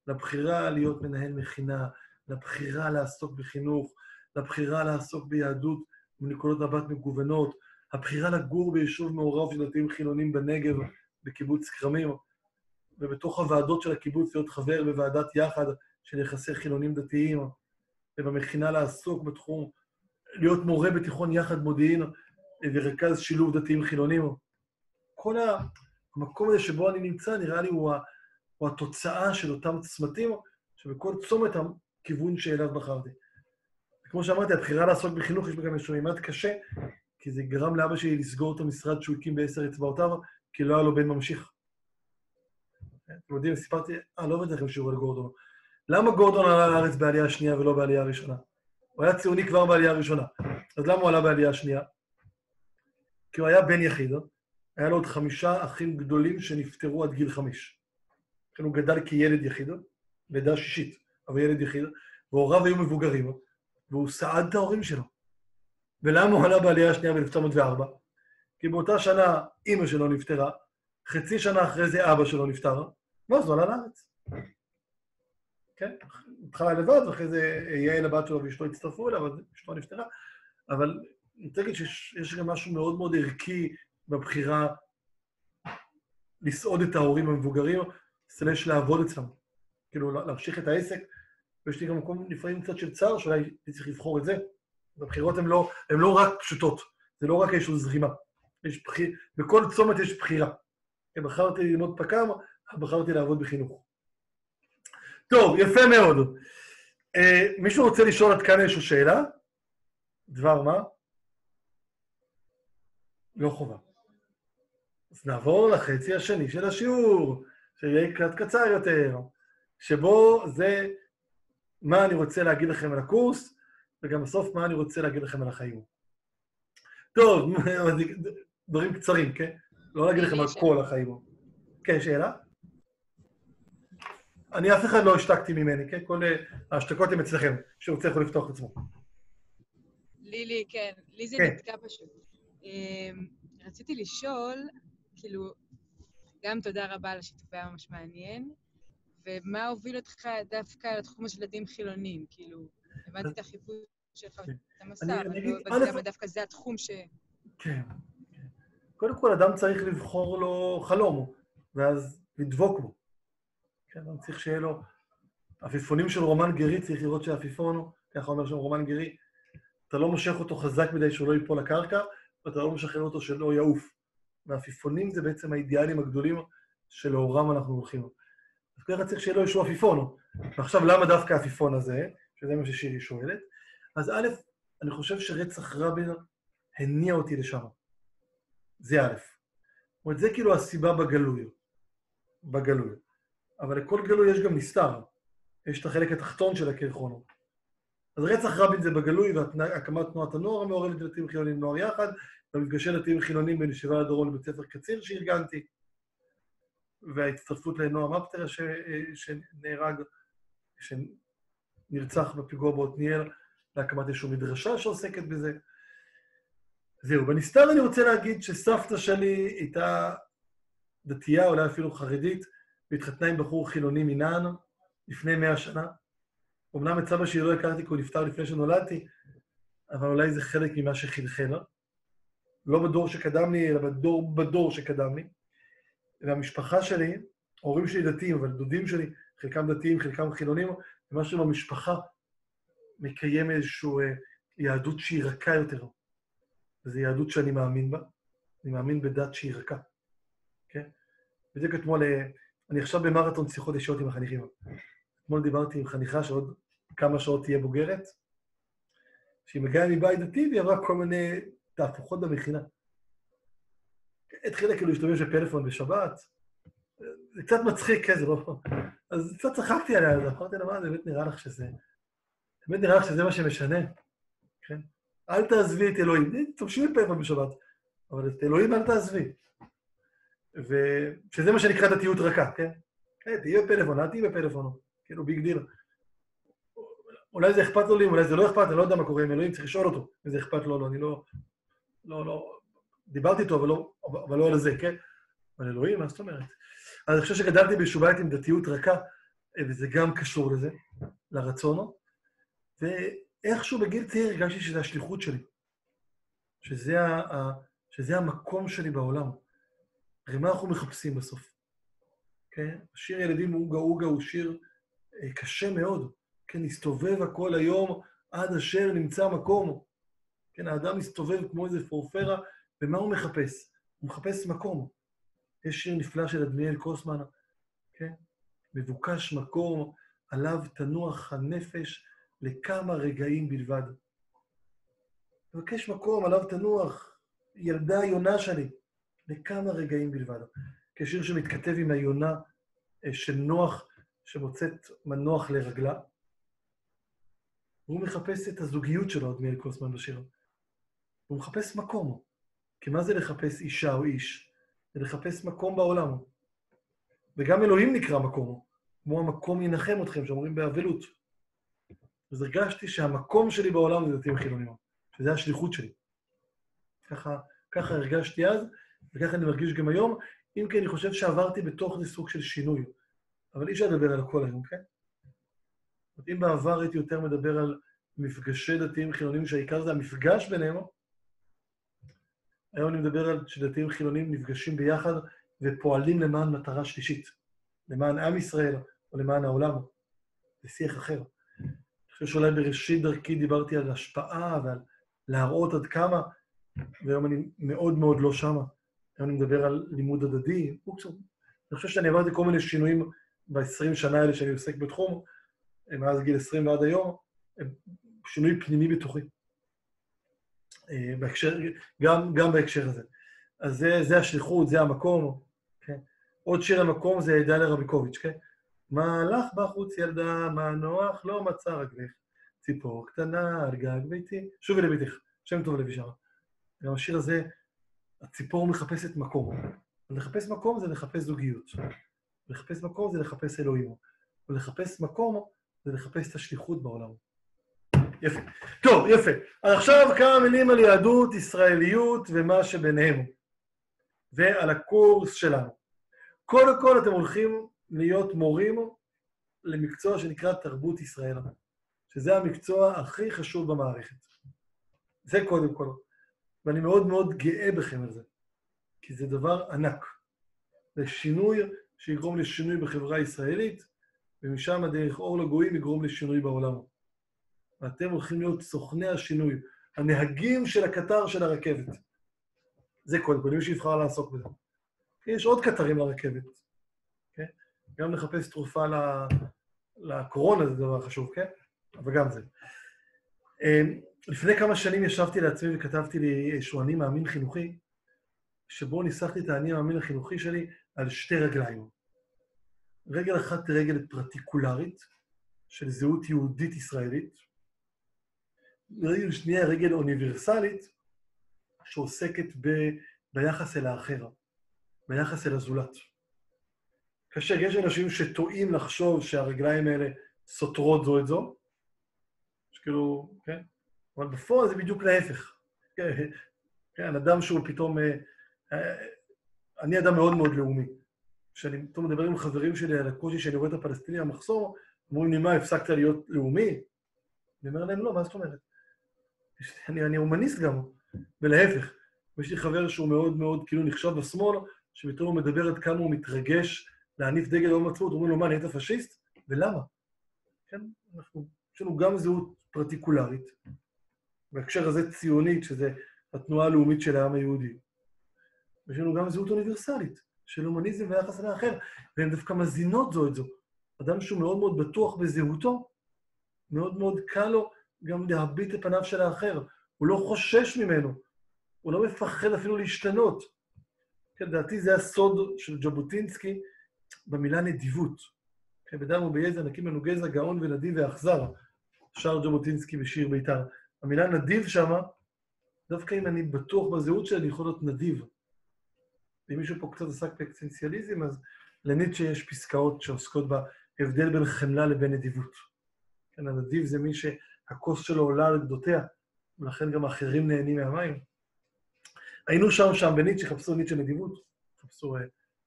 לבחירה להיות מנהל מכינה, לבחירה לעסוק בחינוך, לבחירה לעסוק ביהדות מנקודות מבט מגוונות, הבחירה לגור ביישוב מעורב של דתיים חילונים בנגב, בקיבוץ כרמים, ובתוך הוועדות של הקיבוץ להיות חבר בוועדת יחד של יחסי חילונים דתיים, ובמכינה לעסוק בתחום, להיות מורה בתיכון יחד מודיעין ורכז שילוב דתיים חילונים. כל המקום הזה שבו אני נמצא, נראה לי הוא, הוא התוצאה של אותם צמתים, שבכל צומת הכיוון שאליו בחרתי. כמו שאמרתי, הבחירה לעסוק בחינוך, יש בה גם איזשהו מימד קשה, כי זה גרם לאבא שלי לסגור את המשרד שהוא הקים בעשר אצבעותיו, כי לא היה לו בן ממשיך. אתם יודעים, סיפרתי, אה, לא הבאתי לכם שיעור על גורדון. למה גורדון עלה לארץ בעלייה השנייה ולא בעלייה הראשונה? הוא היה ציוני כבר בעלייה הראשונה. אז למה הוא עלה בעלייה השנייה? כי הוא היה בן יחיד, היה לו עוד חמישה אחים גדולים שנפטרו עד גיל חמש. לכן הוא גדל כילד יחיד, לידה שישית. אבל ילד יחיד, והוריו היו מבוגרים, והוא סעד את ההורים שלו. ולמה הוא עלה בעלייה השנייה ב-1904? כי באותה שנה אימא שלו נפטרה, חצי שנה אחרי זה אבא שלו נפטר, ואז הוא עלה לארץ. כן? התחלה לבד, ואחרי זה יעל הבת שלו ואשתו הצטרפו אליו, אז אשתו נפטרה. אבל אני רוצה להגיד שיש גם משהו מאוד מאוד ערכי בבחירה לסעוד את ההורים המבוגרים, סלש לעבוד אצלם. כאילו, להמשיך את העסק ויש לי גם מקום לפעמים קצת של צער, שאולי הייתי צריך לבחור את זה. הבחירות הן לא, לא רק פשוטות, זה לא רק איזושהי זרימה. יש בחיר... בכל צומת יש בחירה. בחרתי ללמוד פק"ם, בחרתי לעבוד בחינוך. טוב, יפה מאוד. Uh, מישהו רוצה לשאול עד כאן איזושהי שאלה? דבר מה? לא חובה. אז נעבור לחצי השני של השיעור, שיהיה קצת קצר יותר, שבו זה מה אני רוצה להגיד לכם על הקורס, וגם בסוף מה אני רוצה להגיד לכם על החיים. טוב, דברים קצרים, כן? לא להגיד לכם על כל החיים. כן, שאלה? אני, אף אחד לא השתקתי ממני, כן? כל אה, ההשתקות הן אצלכם, שרוצה יכול לפתוח את עצמו. לי, לי, כן. לי זה כן. נתקע פשוט. אמ, רציתי לשאול, כאילו, גם תודה רבה על השיתוף, היה ממש מעניין. ומה הוביל אותך דווקא לתחום של ילדים חילונים? כאילו, הבנתי את החיפוש שלך כן. את המסע, אבל לא דווקא זה התחום ש... כן. קודם כל, אדם צריך לבחור לו חלום, ואז לדבוק בו. כן, אדם צריך שיהיה לו... עפיפונים של רומן גרי, צריך לראות שהעפיפון ככה אומר שם רומן גרי, אתה לא מושך אותו חזק מדי שהוא לא ייפול לקרקע, ואתה לא משחרר אותו שלא יעוף. והעפיפונים זה בעצם האידיאלים הגדולים שלאורם אנחנו הולכים. אז ככה צריך שיהיה לו איזשהו עפיפון. ועכשיו, למה דווקא העפיפון הזה? שזה מה ששירי שואלת. אז א', אני חושב שרצח רבין הניע אותי לשם. זה א'. זאת אומרת, זה כאילו הסיבה בגלוי. בגלוי. אבל לכל גלוי יש גם נסתר. יש את החלק התחתון של הקרחון. אז רצח רבין זה בגלוי, והקמת תנועת הנוער המעורבת דתיים חילונים נוער יחד, והמפגשי דתיים חילונים בין ישיבה לדרום לבית ספר קציר שארגנתי, וההצטרפות לנועם אפטר ש... שנהרג, שנרצח בפיגוע בעתניאל, להקמת איזושהי מדרשה שעוסקת בזה. זהו, בנסתר אני רוצה להגיד שסבתא שלי הייתה דתייה, אולי אפילו חרדית, והתחתנה עם בחור חילוני מנען לפני מאה שנה. אמנם את סבא שלי לא הכרתי כי הוא נפטר לפני שנולדתי, אבל אולי זה חלק ממה שחלחל. לא בדור שקדם לי, אלא בדור, בדור שקדם לי. והמשפחה שלי, ההורים שלי דתיים, אבל דודים שלי, חלקם דתיים, חלקם חילונים, ומשהו במשפחה מקיים איזושהי אה, יהדות שהיא רכה יותר. וזו יהדות שאני מאמין בה. אני מאמין בדת שהיא רכה. כן? בדיוק אתמול, אה, אני עכשיו במרתון שיחות אישיות עם החניכים. אתמול דיברתי עם חניכה שעוד כמה שעות תהיה בוגרת, שהיא מגיעה מבית דתי והיא עברה כל מיני תהפוכות במכינה. התחילה כאילו להשתמש בפלאפון בשבת, זה קצת מצחיק, כן, זה לא... אז קצת צחקתי עליה, אז אמרתי לה, מה, זה באמת נראה לך שזה... באמת נראה לך שזה מה שמשנה, כן? אל תעזבי את אלוהים. תמשיכי בפלאפון בשבת, אבל את אלוהים אל תעזבי. ושזה מה שנקרא דתיות רכה, כן? כן, תהיי בפלאפון, אל תהיי בפלאפון, כאילו big deal. אולי זה אכפת לו לי, אולי זה לא אכפת, אני לא יודע מה קורה עם אלוהים, צריך לשאול אותו אם זה אכפת לו, לא, אני לא... לא, לא... דיברתי איתו, אבל לא, אבל לא על זה, כן? אבל אלוהים, מה זאת אומרת? אז אני חושב שגדלתי ביישובית עם דתיות רכה, וזה גם קשור לזה, לרצון. ואיכשהו בגיל צעיר הרגשתי שזו השליחות שלי, שזה, ה, שזה המקום שלי בעולם. הרי מה אנחנו מחפשים בסוף? כן? שיר ילדים אוגה אוגה הוא שיר אה, קשה מאוד. כן, הסתובב הכל היום עד אשר נמצא מקום. כן, האדם מסתובב כמו איזה פורפרה, ומה הוא מחפש? הוא מחפש מקום. יש שיר נפלא של אדמיאל קוסמן, כן? מבוקש מקום, עליו תנוח הנפש לכמה רגעים בלבד. מבקש מקום, עליו תנוח, ילדה יונה שלי, לכמה רגעים בלבד. כשיר שמתכתב עם היונה אה, של נוח, שמוצאת מנוח לרגלה. והוא מחפש את הזוגיות שלו, אדמיאל קוסמן בשיר. הוא מחפש מקום. כי מה זה לחפש אישה או איש? זה לחפש מקום בעולם. וגם אלוהים נקרא מקום, כמו המקום ינחם אתכם, שאומרים באבלות. אז הרגשתי שהמקום שלי בעולם זה דתיים חילונים, שזה השליחות שלי. ככה, ככה הרגשתי אז, וככה אני מרגיש גם היום, אם כי אני חושב שעברתי בתוך זה סוג של שינוי. אבל אי אפשר לדבר על הכל היום, כן? אם בעבר הייתי יותר מדבר על מפגשי דתיים חילונים, שהעיקר זה המפגש ביניהם, היום אני מדבר על שדתיים חילונים נפגשים ביחד ופועלים למען מטרה שלישית, למען עם ישראל או למען העולם. זה שיח אחר. אני חושב שאולי בראשית דרכי דיברתי על השפעה ועל להראות עד כמה, והיום אני מאוד מאוד לא שמה. היום אני מדבר על לימוד הדדי. אני חושב שאני עברתי כל מיני שינויים ב-20 שנה האלה שאני עוסק בתחום, מאז גיל 20 ועד היום, שינוי פנימי בתוכי. אה, בהקשר, גם, גם בהקשר הזה. אז זה, זה השליחות, זה המקום. כן? עוד שיר המקום זה דליה רביקוביץ', כן? מה הלך בחוץ ילדה, מה נוח, לא מצא רגלך. ציפור קטנה על גג ביתי, שובי לביתך, שם טוב לוי. גם השיר הזה, הציפור מחפשת מקום. לחפש מקום זה לחפש זוגיות. לחפש מקום זה לחפש אלוהים. ולחפש מקום זה לחפש את השליחות בעולם. יפה. טוב, יפה. אז עכשיו כמה מילים על יהדות, ישראליות ומה שביניהם. ועל הקורס שלנו. קודם כל, אתם הולכים להיות מורים למקצוע שנקרא תרבות ישראל, שזה המקצוע הכי חשוב במערכת. זה קודם כל. ואני מאוד מאוד גאה בכם על זה, כי זה דבר ענק. זה שינוי שיגרום לשינוי בחברה הישראלית, ומשם הדרך אור לגויים יגרום לשינוי בעולם. ואתם הולכים להיות סוכני השינוי, הנהגים של הקטר של הרכבת. זה קודם כל, מי שיבחר לעסוק בזה. יש עוד קטרים לרכבת, כן? גם לחפש תרופה לקורונה זה דבר חשוב, כן? אבל גם זה. לפני כמה שנים ישבתי לעצמי וכתבתי לי איזשהו אני מאמין חינוכי, שבו ניסחתי את האני המאמין החינוכי שלי על שתי רגליים. רגל אחת רגל פרטיקולרית, של זהות יהודית ישראלית. רגל שנייה רגל אוניברסלית, שעוסקת ב... ביחס אל האחר, ביחס אל הזולת. כאשר יש אנשים שטועים לחשוב שהרגליים האלה סותרות זו את זו, שכאילו, כן? אבל בפועל זה בדיוק להפך. כן, כן, אדם שהוא פתאום... אה, אה, אני אדם מאוד מאוד לאומי. כשאני פתאום מדבר עם חברים שלי על הקושי שאני רואה את הפלסטינים במחסור, אומרים לי, מה, הפסקת להיות לאומי? אני אומר להם, לא, מה זאת אומרת? אני, אני הומניסט גם, ולהפך. ויש לי חבר שהוא מאוד מאוד כאילו נחשב בשמאל, שפתאום הוא מדבר עד כמה הוא מתרגש להניף דגל יום העצמאות, אומרים לו, מה, נהיית פשיסט? ולמה? כן, אנחנו, יש לנו גם זהות פרטיקולרית, בהקשר הזה ציונית, שזה התנועה הלאומית של העם היהודי. ויש לנו גם זהות אוניברסלית, של הומניזם ויחס לאחר, והן דווקא מזינות זו את זו. אדם שהוא מאוד מאוד בטוח בזהותו, מאוד מאוד קל לו גם להביט את פניו של האחר. הוא לא חושש ממנו, הוא לא מפחד אפילו להשתנות. כן, לדעתי זה הסוד של ז'בוטינסקי במילה נדיבות. כן, בדם וביזע נקים לנו גזע גאון ונדיב ואכזר, שר ז'בוטינסקי בשיר בית"ר. המילה נדיב שמה, דווקא אם אני בטוח בזהות שלי, אני יכול להיות נדיב. ואם מישהו פה קצת עסק באקסטנציאליזם, אז לניטשה יש פסקאות שעוסקות בהבדל בין חמלה לבין נדיבות. כן, הנדיב זה מי שהכוס שלו עולה על גדותיה, ולכן גם אחרים נהנים מהמים. היינו שם, שם בניטשה, חפשו ניטשה נדיבות, חפשו uh,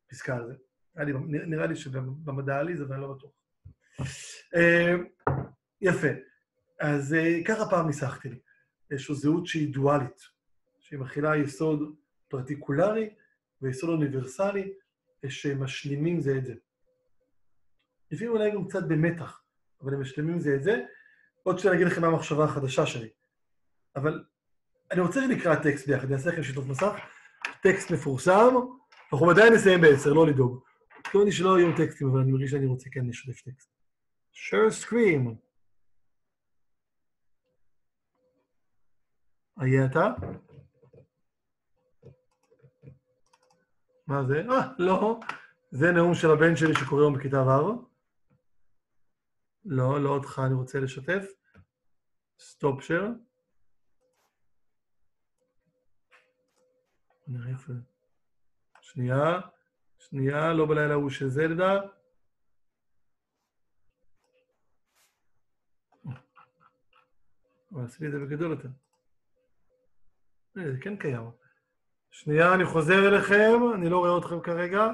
פסקה על זה. לי, נראה לי שבמדע העליז, אבל אני לא בטוח. Uh, יפה. אז uh, ככה פעם ניסחתי לי. איזושהי זהות שהיא דואלית, שהיא מכילה יסוד פרטיקולרי ויסוד אוניברסלי, שמשלימים זה את זה. לפעמים אולי גם קצת במתח, אבל הם משלימים זה את זה. עוד שניה אגיד לכם מה המחשבה החדשה שלי. אבל אני רוצה לקרוא טקסט ביחד, אני אעשה לכם שיתוף מסך. טקסט מפורסם, אנחנו עדיין נסיים בעשר, לא לדאוג. התכוונתי שלא יהיו טקסטים, אבל אני מרגיש שאני רוצה כן לשתף טקסט. share screen. היה אתה? מה זה? אה, לא. זה נאום של הבן שלי שקורא היום בכיתה ו'. לא, לא אותך אני רוצה לשתף. stop share. נראה איפה זה. שנייה, שנייה, לא בלילה ההוא של זלדה. אבל עשיתי את זה בגדול יותר. זה כן קיים. שנייה, אני חוזר אליכם, אני לא רואה אתכם כרגע.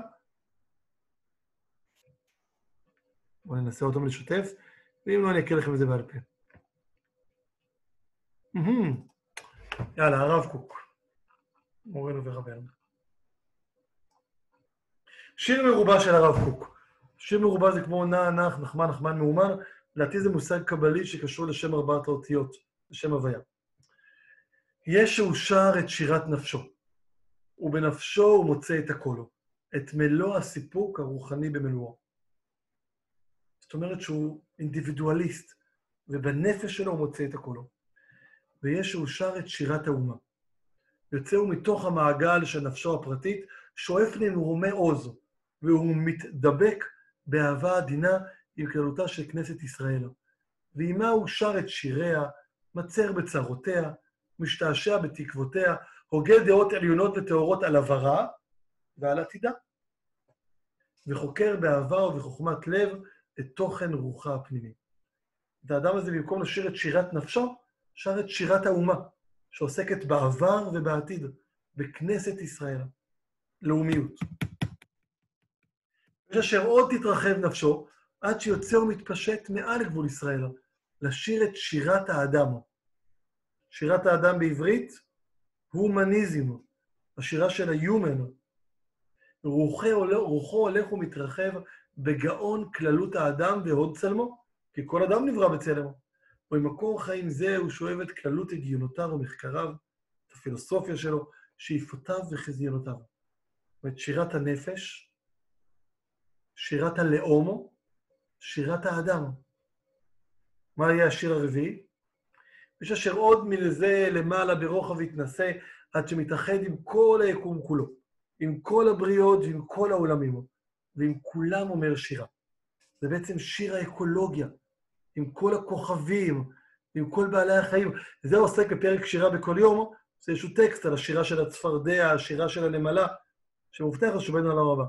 בואו ננסה אותם לשתף, ואם לא, אני אקריא לכם את זה בעל פה. יאללה, הרב קוק, מורנו ורבנו. שיר מרובה של הרב קוק. שיר מרובה זה כמו נע, נח, נחמן, נחמן, מאומן. לדעתי זה מושג קבלי שקשור לשם ארבעת האותיות, לשם הוויה. יש שהוא שר את שירת נפשו, ובנפשו הוא מוצא את הקולו, את מלוא הסיפוק הרוחני במלואו. זאת אומרת שהוא אינדיבידואליסט, ובנפש שלו הוא מוצא את הקולו. ויש שהוא שר את שירת האומה. יוצא הוא מתוך המעגל של נפשו הפרטית, שואף למרומי עוז, והוא מתדבק באהבה עדינה עם כללותה של כנסת ישראל. ועימה הוא שר את שיריה, מצר בצרותיה, משתעשע בתקוותיה, הוגה דעות עליונות וטהורות על עברה ועל עתידה, וחוקר באהבה ובחוכמת לב את תוכן רוחה הפנימי. את האדם הזה, במקום לשיר את שירת נפשו, שר את שירת האומה, שעוסקת בעבר ובעתיד, בכנסת ישראל, לאומיות. יש אשר עוד תתרחב נפשו, עד שיוצא ומתפשט מעל גבול ישראל, לשיר את שירת האדם. שירת האדם בעברית, הומניזם, השירה של היומן. רוחו, הולך ומתרחב בגאון כללות האדם והוד צלמו, כי כל אדם נברא בצלמו. ובמקור חיים זה הוא שואב את כללות הגיונותיו ומחקריו, את הפילוסופיה שלו, שאיפותיו וחזיונותיו. אומרת, שירת הנפש, שירת הלאום, שירת האדם. מה יהיה השיר הרביעי? יש אשר עוד מלזה למעלה ברוחב יתנשא, עד שמתאחד עם כל היקום כולו, עם כל הבריות ועם כל העולמים, ועם כולם אומר שירה. זה בעצם שיר האקולוגיה, עם כל הכוכבים, עם כל בעלי החיים. וזה עוסק בפרק שירה בכל יום, זה איזשהו טקסט על השירה של הצפרדע, השירה של הנמלה, שמובטח לשובנו על הבא.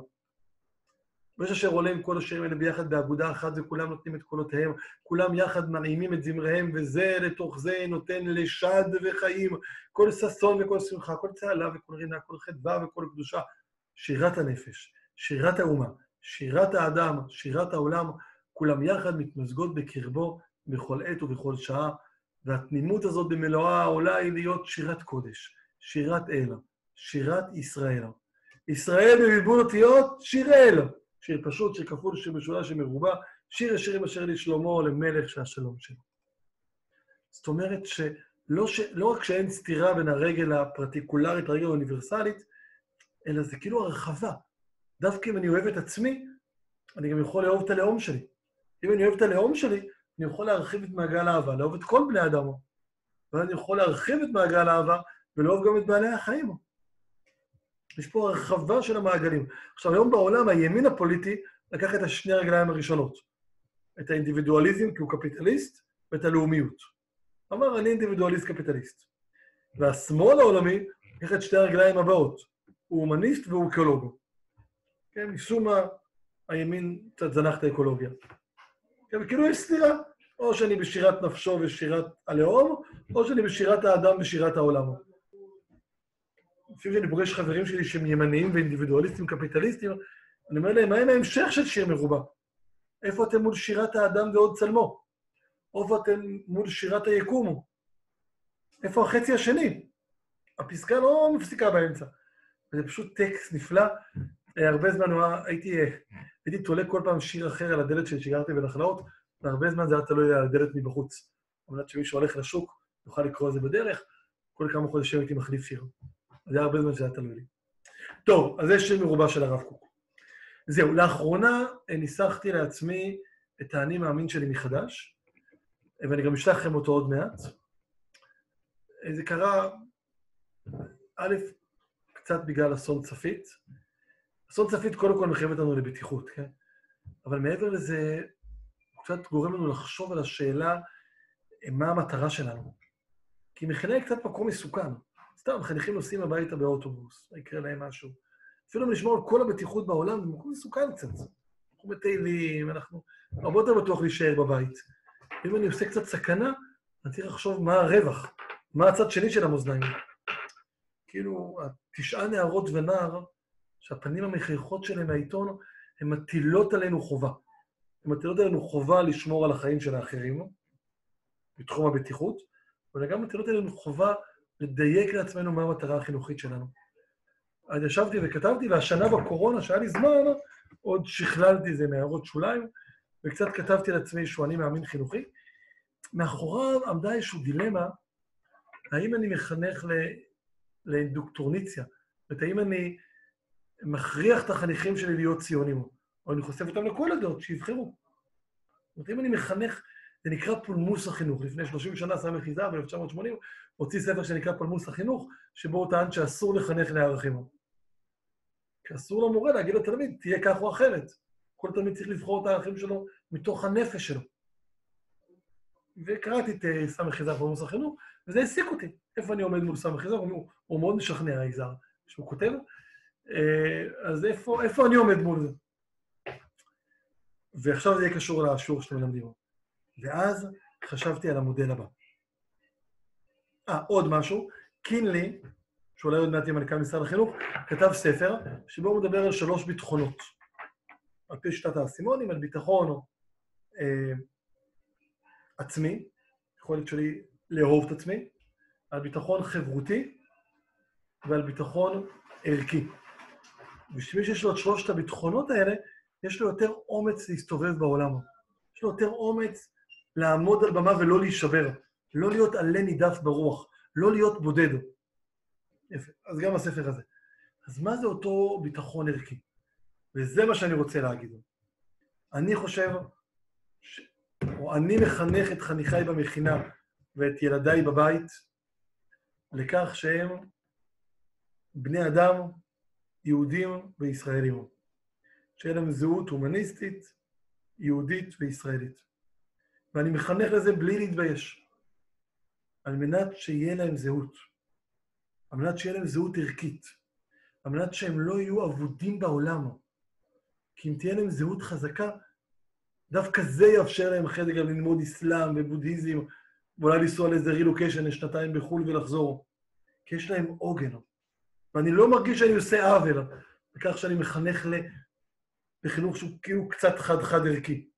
ויש אשר עולים כל השירים האלה ביחד באגודה אחת, וכולם נותנים את קולותיהם, כולם יחד מנעימים את זמריהם, וזה לתוך זה נותן לשד וחיים, כל ששון וכל שמחה, כל צהלה וכל רינה, כל חדווה וכל קדושה. שירת הנפש, שירת האומה, שירת האדם, שירת העולם, כולם יחד מתמזגות בקרבו בכל עת ובכל שעה, והתמימות הזאת במלואה עולה היא להיות שירת קודש, שירת אל, שירת ישראל. ישראל בבלבול אותיות, שיר אל. שיר פשוט, שיר כפול, שיר משולש, שיר מרובע, שיר השירים אשר לשלמה, למלך שהשלום שלו. זאת אומרת שלא ש... לא רק שאין סתירה בין הרגל הפרטיקולרית לרגל האוניברסלית, אלא זה כאילו הרחבה. דווקא אם אני אוהב את עצמי, אני גם יכול לאהוב את הלאום שלי. אם אני אוהב את הלאום שלי, אני יכול להרחיב את מעגל האהבה, לאהוב את כל בני אדם. ואני יכול להרחיב את מעגל האהבה ולאהוב גם את בעלי החיים. יש פה הרחבה של המעגלים. עכשיו, היום בעולם הימין הפוליטי לקח את השני הרגליים הראשונות. את האינדיבידואליזם, כי הוא קפיטליסט, ואת הלאומיות. אמר, אני אינדיבידואליסט קפיטליסט. והשמאל העולמי לקח את שתי הרגליים הבאות. הוא הומניסט והוא אקולוג. כן, משום מה הימין קצת זנח את האקולוגיה. כן, כאילו יש סתירה. או שאני בשירת נפשו ושירת הלאום, או שאני בשירת האדם ושירת העולם. לפעמים כשאני פוגש חברים שלי שהם ימניים ואינדיבידואליסטים קפיטליסטים, אני אומר להם, מה עם ההמשך של שיר מרובע? איפה אתם מול שירת האדם ועוד צלמו? איפה אתם מול שירת היקום? איפה החצי השני? הפסקה לא מפסיקה באמצע. זה פשוט טקסט נפלא. הרבה זמן הייתי, הייתי תולה כל פעם שיר אחר על הדלת של שיגרתי בנחלאות, והרבה זמן זה היה תלוי על הדלת מבחוץ. על מנת שמישהו הולך לשוק, יוכל לקרוא את זה בדרך, כל כמה חודשים הייתי מחליף שיר. זה הרבה זמן שזה תלוי לי. טוב, אז זה שיר מרובע של הרב קוק. זהו, לאחרונה אה, ניסחתי לעצמי את האני מאמין שלי מחדש, ואני גם אשלח לכם אותו עוד מעט. זה קרה, א', קצת בגלל אסון צפית. אסון צפית קודם כל מחייב אותנו לבטיחות, כן? אבל מעבר לזה, הוא קצת גורם לנו לחשוב על השאלה מה המטרה שלנו. כי מכינה היא קצת מקום מסוכן. סתם, חניכים נוסעים הביתה באוטובוס, יקרה להם משהו. אפילו אם נשמור על כל הבטיחות בעולם, זה מקום מסוכן קצת. אנחנו מטיילים, אנחנו... הרבה יותר בטוח להישאר בבית. אם אני עושה קצת סכנה, אני צריך לחשוב מה הרווח, מה הצד שני של המאזניים. כאילו, התשעה נערות ונער, שהפנים המחייכות שלהם מהעיתון, הן מטילות עלינו חובה. הן מטילות עלינו חובה לשמור על החיים של האחרים, בתחום הבטיחות, אבל גם מטילות עלינו חובה לדייק לעצמנו מה המטרה החינוכית שלנו. אז ישבתי וכתבתי, והשנה בקורונה, שהיה לי זמן, עוד שכללתי איזה מהערות שוליים, וקצת כתבתי לעצמי שהוא אני מאמין חינוכי. מאחוריו עמדה איזושהי דילמה, האם אני מחנך ל... לאינדוקטורניציה? זאת אומרת, האם אני מכריח את החניכים שלי להיות ציונים, או אני חושף אותם לכל הדעות, שיבחרו. זאת אומרת, אם אני מחנך, זה נקרא פולמוס החינוך. לפני 30 שנה ס' יזהר, ב-1980, הוציא ספר שנקרא פולמוס החינוך, שבו הוא טען שאסור לחנך לערכים. כי אסור למורה להגיד לתלמיד, תהיה כך או אחרת. כל תלמיד צריך לבחור את הערכים שלו מתוך הנפש שלו. וקראתי את אה, ס' יזהר פולמוס החינוך, וזה העסיק אותי. איפה אני עומד מול סמי יזהר? הוא, הוא מאוד משכנע, יזהר, שהוא כותב. אה, אז איפה, איפה אני עומד מול זה? ועכשיו זה יהיה קשור לשיעור שאתם מלמדים. ואז חשבתי על המודל הבא. אה, עוד משהו, קינלי, שאולי עוד מעט יהיה מנכ"ל משרד החינוך, כתב ספר שבו הוא מדבר על שלוש ביטחונות. על פי שיטת האסימונים, על ביטחון אה, עצמי, יכולת שלי לאהוב את עצמי, על ביטחון חברותי ועל ביטחון ערכי. בשביל שיש לו את שלושת הביטחונות האלה, יש לו יותר אומץ להסתובב בעולם. יש לו יותר אומץ לעמוד על במה ולא להישבר. לא להיות עלה נידף ברוח, לא להיות בודד. יפה, אז גם הספר הזה. אז מה זה אותו ביטחון ערכי? וזה מה שאני רוצה להגיד. אני חושב, ש... או אני מחנך את חניכיי במכינה ואת ילדיי בבית לכך שהם בני אדם, יהודים וישראלים. שיהיה להם זהות הומניסטית, יהודית וישראלית. ואני מחנך לזה בלי להתבייש. על מנת שיהיה להם זהות. על מנת שיהיה להם זהות ערכית. על מנת שהם לא יהיו אבודים בעולם. כי אם תהיה להם זהות חזקה, דווקא זה יאפשר להם אחרי זה גם ללמוד אסלאם ובודהיזם, ואולי לנסוע לאיזה רילוקיישן לשנתיים בחו"ל ולחזור. כי יש להם עוגן. ואני לא מרגיש שאני עושה עוול בכך שאני מחנך לחינוך שהוא כאילו קצת חד-חד ערכי.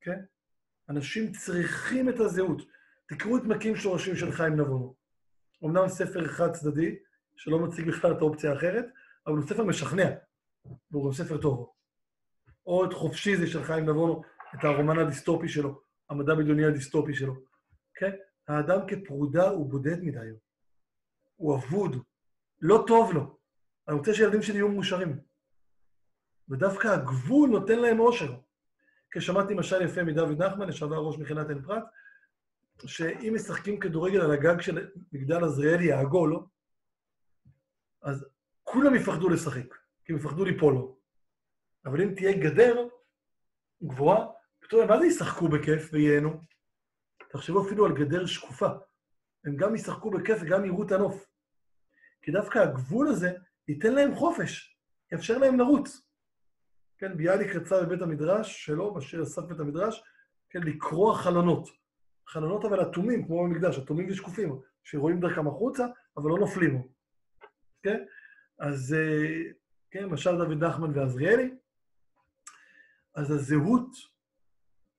כן? אנשים צריכים את הזהות. תקראו את מקים שורשים של חיים נבונו. אמנם ספר חד צדדי, שלא מציג בכלל את האופציה האחרת, אבל הוא ספר משכנע, והוא גם ספר טוב. או את חופשי זה של חיים נבונו, את הרומן הדיסטופי שלו, המדע בדיוני הדיסטופי שלו. כן? האדם כפרודה הוא בודד מדי. הוא אבוד, לא טוב לו. אני רוצה שילדים שלי יהיו מאושרים. ודווקא הגבול נותן להם אושר. כי שמעתי משל יפה מדוד נחמן, לשעבר ראש מכינת עין פרת, שאם משחקים כדורגל על הגג של מגדל עזריאלי העגול, אז כולם יפחדו לשחק, כי הם יפחדו ליפול לו. אבל אם תהיה גדר גבוהה, פתאום מה זה ישחקו בכיף וייהנו? תחשבו אפילו על גדר שקופה. הם גם ישחקו בכיף וגם יראו את הנוף. כי דווקא הגבול הזה ייתן להם חופש, יאפשר להם לרוץ. כן, ביאליק רצה בבית המדרש שלו, בשיר אסף בית המדרש, כן, לקרוע חלונות. חלונות אבל אטומים, כמו במקדש, אטומים ושקופים, שרואים דרכם החוצה, אבל לא נופלים. כן? אז, אה, כן, למשל דוד נחמן ועזריאלי. אז הזהות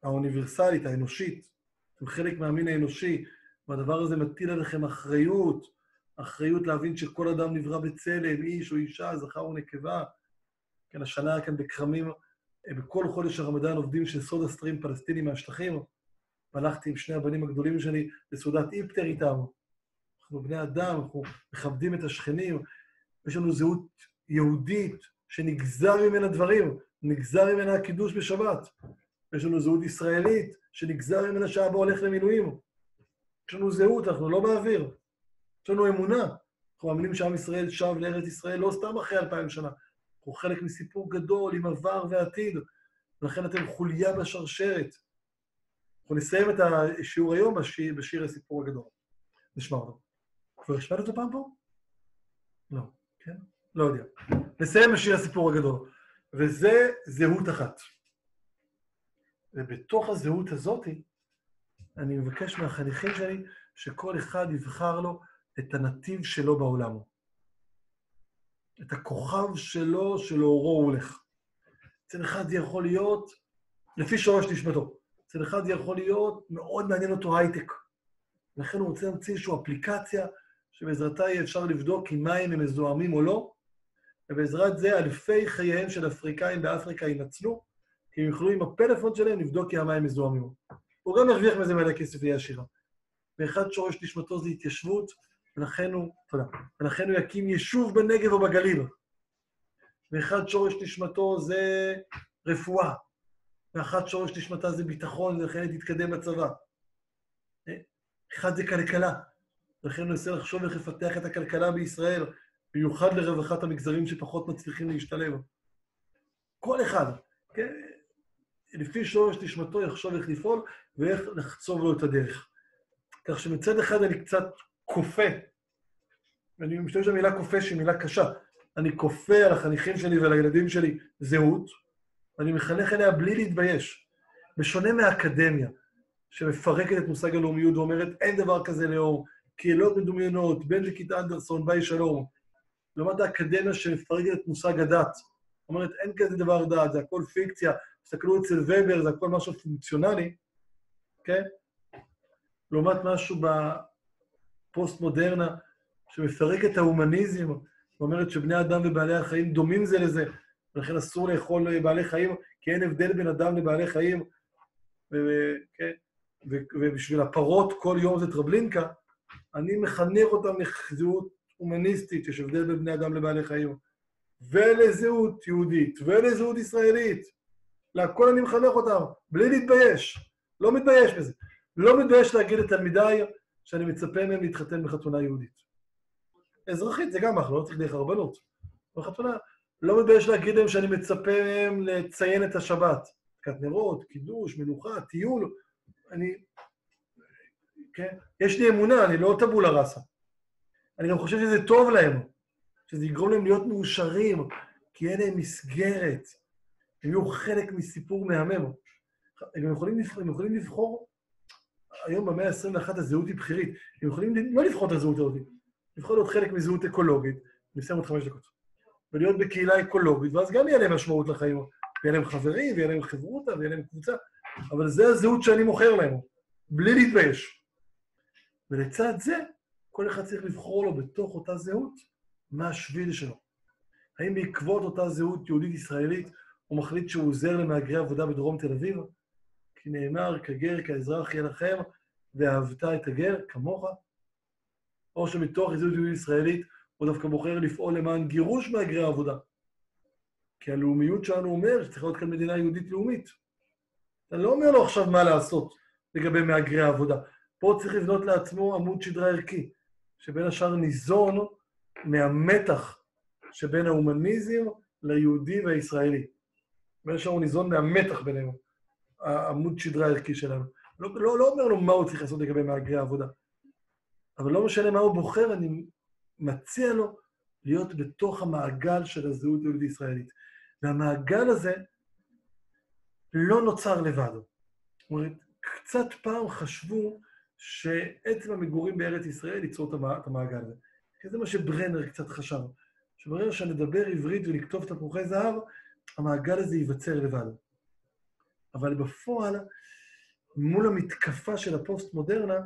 האוניברסלית, האנושית, אתם חלק מהמין האנושי, והדבר הזה מטיל עליכם אחריות, אחריות להבין שכל אדם נברא בצלם, איש או אישה, זכר או נקבה. כן, השנה כאן בכרמים, אה, בכל חודש הרמדאן עובדים של סודה סטרים פלסטינים מהשטחים. והלכתי עם שני הבנים הגדולים שלי לסעודת איפטר איתם. אנחנו בני אדם, אנחנו מכבדים את השכנים, יש לנו זהות יהודית שנגזר ממנה דברים, נגזר ממנה הקידוש בשבת. יש לנו זהות ישראלית שנגזר ממנה שאבא הולך למילואים. יש לנו זהות, אנחנו לא באוויר. יש לנו אמונה. אנחנו מאמינים שעם ישראל שב לארץ ישראל לא סתם אחרי אלפיים שנה. אנחנו חלק מסיפור גדול עם עבר ועתיד, ולכן אתם חוליה בשרשרת. אנחנו נסיים את השיעור היום בשיר, בשיר הסיפור הגדול. נשמע אותו. כבר השמעת אותו פעם פה? לא, כן? לא יודע. נסיים בשיר הסיפור הגדול. וזה זהות אחת. ובתוך הזהות הזאת, אני מבקש מהחניכים שלי שכל אחד יבחר לו את הנתיב שלו בעולם. את הכוכב שלו, שלאורו הוא הולך. אצל אחד זה יכול להיות לפי שורש נשמתו. אצל אחד זה יכול להיות מאוד מעניין אותו הייטק. לכן הוא רוצה להמציא איזושהי אפליקציה שבעזרתה יהיה אפשר לבדוק אם מים הם מזוהמים או לא, ובעזרת זה אלפי חייהם של אפריקאים באפריקה ינצלו, כי הם יוכלו עם הפלאפון שלהם לבדוק אם המים מזוהמים. הוא גם ירוויח מזה מלא כסף ויהיה עשירה. ואחד שורש נשמתו זה התיישבות, ולכן הוא, תודה, ולכן הוא יקים יישוב בנגב או בגליל. ואחד שורש נשמתו זה רפואה, ואחת שורש נשמתה זה ביטחון, ולכן היא תתקדם בצבא. אחד זה כלכלה, ולכן הוא מנסה לחשוב איך לפתח את הכלכלה בישראל, במיוחד לרווחת המגזרים שפחות מצליחים להשתלב. כל אחד, כן? לפי שורש נשמתו יחשוב איך לפעול ואיך לחצוב לו את הדרך. כך שמצד אחד אני קצת כופה, ואני משתמש במילה כופה שהיא מילה קשה, אני כופה על החניכים שלי ועל הילדים שלי זהות, ואני מחנך אליה בלי להתבייש. בשונה מהאקדמיה, שמפרקת את מושג הלאומיות ואומרת, אין דבר כזה לאום, קהילות מדומיינות, בן לכיתה אנדרסון, ביי שלום. לעומת האקדמיה שמפרקת את מושג הדת. אומרת, אין כזה דבר דת, זה הכל פיקציה, תסתכלו אצל ובר, זה הכל משהו פונקציונלי, כן? לעומת משהו בפוסט-מודרנה, שמפרק את ההומניזם, ואומרת שבני אדם ובעלי החיים דומים זה לזה, ולכן אסור לאכול בעלי חיים, כי אין הבדל בין אדם לבעלי חיים, כן? ובשביל הפרות כל יום זה טרבלינקה, אני מחנך אותם לזהות הומניסטית, שיש הבדל בין בני אדם לבעלי חיים, ולזהות יהודית, ולזהות ישראלית. להכל אני מחנך אותם, בלי להתבייש. לא מתבייש בזה. לא מתבייש להגיד לתלמידיי שאני מצפה מהם להתחתן בחתונה יהודית. אזרחית זה גם אחלה, לא צריך דרך הרבנות. בחתונה, לא מתבייש להגיד להם שאני מצפה מהם לציין את השבת. הדלקת נרות, קידוש, מנוחה, טיול. אני... כן? יש לי אמונה, אני לא טבולה ראסה. אני גם חושב שזה טוב להם, שזה יגרום להם להיות מאושרים, כי יהיה להם מסגרת. הם יהיו חלק מסיפור מהמם. הם יכולים, הם יכולים לבחור, היום במאה ה-21 הזהות היא בכירית, הם יכולים לא לבחור את הזהות הזאת, לבחור להיות חלק מזהות אקולוגית, אני אסיים עוד חמש דקות, ולהיות בקהילה אקולוגית, ואז גם יהיה להם משמעות לחיים, ויהיה להם חברים, ויהיה להם חברותא, ויהיה להם קבוצה, אבל זה הזהות שאני מוכר להם, בלי להתבייש. ולצד זה, כל אחד צריך לבחור לו בתוך אותה זהות מה השביל שלו. האם בעקבות אותה זהות יהודית-ישראלית הוא מחליט שהוא עוזר למהגרי עבודה בדרום תל אביב? כי נאמר, כגר, כאזרח יהיה לכם, ואהבת את הגר כמוך. או שמתוך זהות יהודית-ישראלית הוא דווקא בוחר לפעול למען גירוש מהגרי העבודה. כי הלאומיות שלנו אומר שצריכה להיות כאן מדינה יהודית לאומית. אתה לא אומר לו עכשיו מה לעשות לגבי מהגרי העבודה. פה צריך לבנות לעצמו עמוד שדרה ערכי, שבין השאר ניזון מהמתח שבין ההומניזם ליהודי והישראלי. בין השאר הוא ניזון מהמתח בינינו, העמוד שדרה הערכי שלנו. לא, לא, לא אומר לו מה הוא צריך לעשות לגבי מהגרי העבודה. אבל לא משנה מה הוא בוחר, אני מציע לו להיות בתוך המעגל של הזהות היהודית-ישראלית. והמעגל הזה לא נוצר לבד. זאת אומרת, קצת פעם חשבו שעצם המגורים בארץ ישראל ייצור את המעגל הזה. כי זה מה שברנר קצת חשב. שברגע שנדבר עברית ונכתוב תפוחי זהב, המעגל הזה ייווצר לבד. אבל בפועל, מול המתקפה של הפוסט-מודרנה,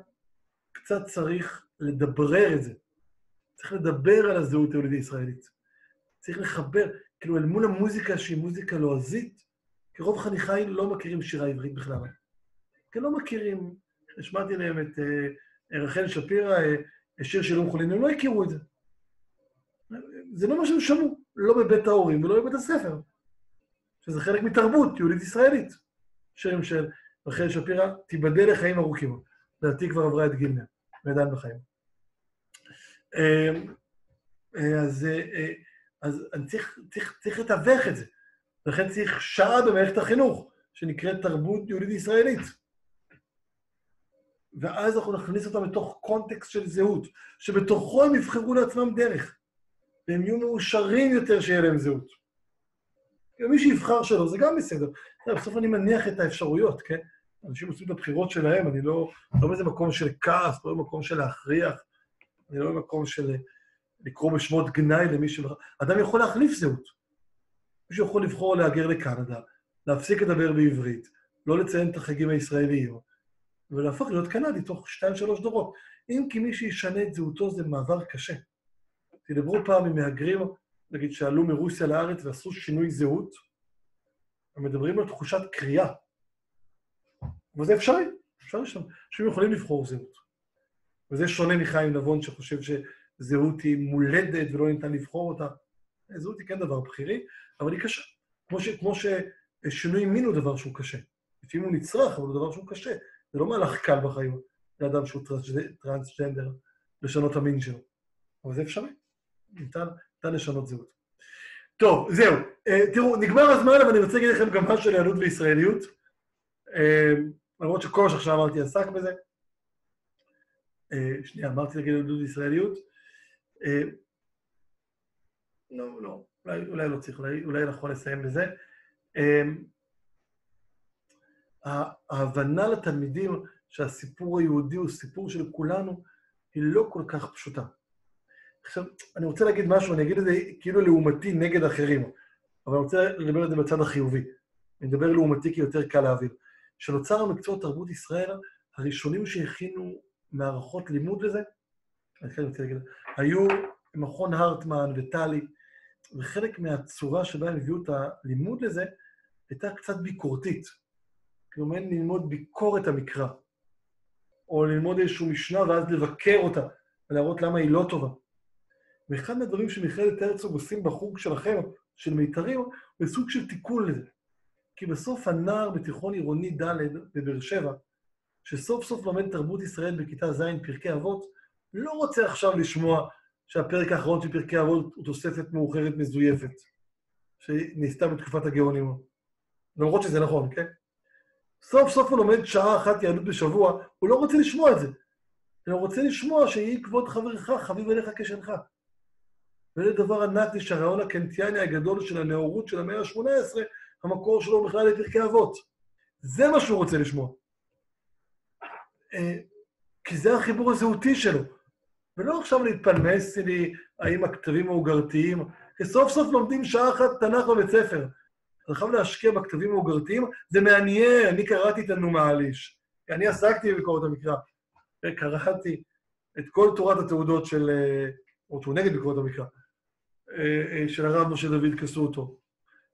קצת צריך לדברר את זה. צריך לדבר על הזהות היהודית-ישראלית. צריך לחבר, כאילו, אל מול המוזיקה שהיא מוזיקה לועזית, כי רוב חניכיי לא מכירים שירה עברית בכלל. כי לא מכירים, השמעתי להם את uh, רחל שפירא, uh, שיר של אום חולין, הם לא הכירו את זה. זה לא מה שהם שמעו, לא בבית ההורים ולא בבית הספר. שזה חלק מתרבות יהודית-ישראלית. שירים של רחל שפירא, תיבדל לחיים ארוכים. לדעתי כבר עברה את גיל 100, ועדיין בחיים. אה, אז, אה, אה, אז אני צריך, צריך, צריך לתווך את זה. לכן צריך שעה במערכת החינוך, שנקראת תרבות יהודית-ישראלית. ואז אנחנו נכניס אותם לתוך קונטקסט של זהות, שבתוכו הם יבחרו לעצמם דרך, והם יהיו מאושרים יותר שיהיה להם זהות. מי שיבחר שלו, זה גם בסדר. בסוף אני מניח את האפשרויות, כן? אנשים עושים את הבחירות שלהם, אני לא, לא באיזה מקום של כעס, לא במקום של להכריח, אני לא במקום של לקרוא בשמות גנאי למי ש... אדם יכול להחליף זהות. מישהו יכול לבחור להגר לקנדה, להפסיק לדבר בעברית, לא לציין את החגים הישראליים, ולהפוך להיות קנדי תוך שתיים, שלוש דורות. אם כי מי שישנה את זהותו זה מעבר קשה. תדברו פעם עם מהגרים, נגיד, שעלו מרוסיה לארץ ועשו שינוי זהות, הם מדברים על תחושת קריאה. וזה אפשרי, אפשר שם. אנשים יכולים לבחור זהות. וזה שונה מחיים נבון שחושב שזהות היא מולדת ולא ניתן לבחור אותה. זהות היא כן דבר בכירי, אבל היא קשה. כמו, ש, כמו ששינוי מין הוא דבר שהוא קשה. לפעמים הוא נצרך, אבל הוא דבר שהוא קשה. זה לא מהלך קל בחיים לאדם שהוא טרנסג'נדר, לשנות המין שלו. אבל זה אפשרי. ניתן, ניתן לשנות זהות. טוב, זהו. Uh, תראו, נגמר הזמן, אבל אני רוצה להגיד לכם גם משהו על יהדות וישראליות. Uh, למרות שכל מה שעכשיו אמרתי עסק בזה. Uh, שנייה, אמרתי להגיד יהדות וישראליות. לא, לא, אולי, אולי לא צריך, אולי, אולי נכון לסיים בזה. Uh, ההבנה לתלמידים שהסיפור היהודי הוא סיפור של כולנו, היא לא כל כך פשוטה. עכשיו, אני רוצה להגיד משהו, אני אגיד את זה כאילו לעומתי נגד אחרים, אבל אני רוצה לדבר על זה בצד החיובי. אני מדבר לעומתי כי יותר קל להבין. כשנוצר המקצוע תרבות ישראל, הראשונים שהכינו מערכות לימוד לזה, אני כן רוצה להגיד, היו מכון הרטמן וטלי, וחלק מהצורה שבה הם הביאו את הלימוד לזה, הייתה קצת ביקורתית. כלומר, ללמוד ביקורת המקרא, או ללמוד איזושהי משנה ואז לבקר אותה, ולהראות למה היא לא טובה. ואחד מהדברים שמכללת הרצוג עושים בחוג שלכם, של מיתרים, הוא סוג של תיקון לזה. כי בסוף הנער בתיכון עירוני ד' בבאר שבע, שסוף סוף לומד תרבות ישראל בכיתה ז', פרקי אבות, לא רוצה עכשיו לשמוע שהפרק האחרון של פרקי אבות הוא תוספת מאוחרת מזויפת, שנעשתה בתקופת הגאונים. למרות שזה נכון, כן? סוף סוף הוא לומד שעה אחת יהדות בשבוע, הוא לא רוצה לשמוע את זה. הוא רוצה לשמוע שיהי כבוד חברך, חביב עליך כשלך. וזה דבר ענק לי שהרעיון הקנטיאני הגדול של הנאורות של המאה ה-18, המקור שלו בכלל לפרקי אבות. זה מה שהוא רוצה לשמוע. אה, כי זה החיבור הזהותי שלו. ולא עכשיו להתפלמס לי האם הכתבים האוגרתיים, כי סוף סוף לומדים שעה אחת תנ"ך בבית ספר. אתה חייב להשקיע בכתבים האוגרתיים, זה מעניין, אני קראתי את הנומאליש. אני עסקתי בביקורת המקרא, וקראתי את כל תורת התעודות של, אה, או שהוא נגד ביקורת המקרא, של הרב משה דוד קסוטו,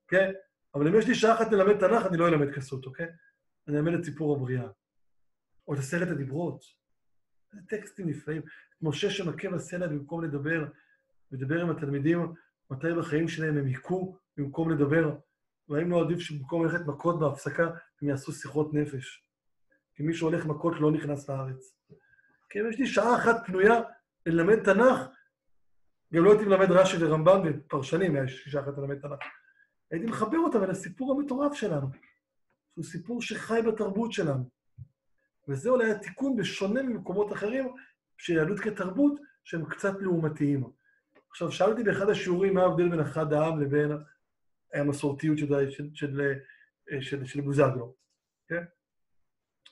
כן? אבל אם יש לי שעה אחת ללמד תנ"ך, אני לא אלמד קסוטו, כן? אני אלמד את סיפור הבריאה. או את עשרת הדיברות. זה טקסטים נפלאים. משה שמכה בסלע במקום לדבר, מדבר עם התלמידים מתי בחיים שלהם הם היכו במקום לדבר. והאם לא עדיף שבמקום ללכת מכות בהפסקה, הם יעשו שיחות נפש? כי מי שהולך מכות לא נכנס לארץ. כי אם יש לי שעה אחת פנויה ללמד תנ"ך, גם לא הייתי מלמד רש"י ורמב"ם ופרשנים, היה שעה אחת ללמד תנ"ך. הייתי מחבר אותם אל הסיפור המטורף שלנו, שהוא סיפור שחי בתרבות שלנו. וזה אולי התיקון בשונה ממקומות אחרים, של יהדות כתרבות, שהם קצת לעומתיים. עכשיו, שאלתי באחד השיעורים מה ההבדל בין אחד העם לבין המסורתיות של, של, של, של, של בוזגלו, כן?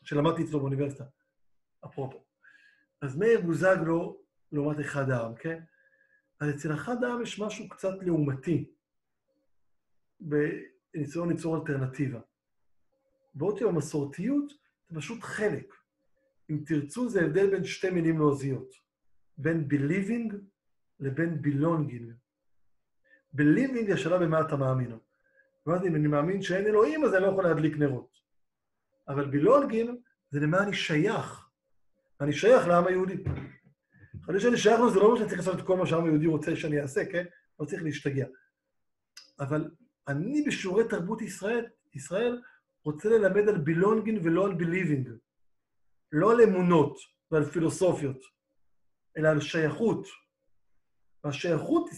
שלמדתי אצלו באוניברסיטה, אפרופו. אז מאיר בוזגלו לעומת אחד העם, כן? אז אצל אחד העם יש משהו קצת לעומתי, בניסיון ליצור אלטרנטיבה. בעוד שבמסורתיות זה פשוט חלק. אם תרצו, זה הבדל בין שתי מילים לועזיות, בין believing לבין belonging. believing זה השאלה במה אתה מאמין. זאת אם אני מאמין שאין אלוהים, אז אני לא יכול להדליק נרות. אבל belonging זה למה אני שייך. אני שייך לעם היהודי. אחרי שאני שייך זה לא אומר שאני צריך לעשות את כל מה שהעם היהודי רוצה שאני אעשה, כן? לא צריך להשתגע. אבל אני בשיעורי תרבות ישראל, ישראל רוצה ללמד על בילונגין ולא על בליבינג. לא על אמונות ועל פילוסופיות, אלא על שייכות. והשייכות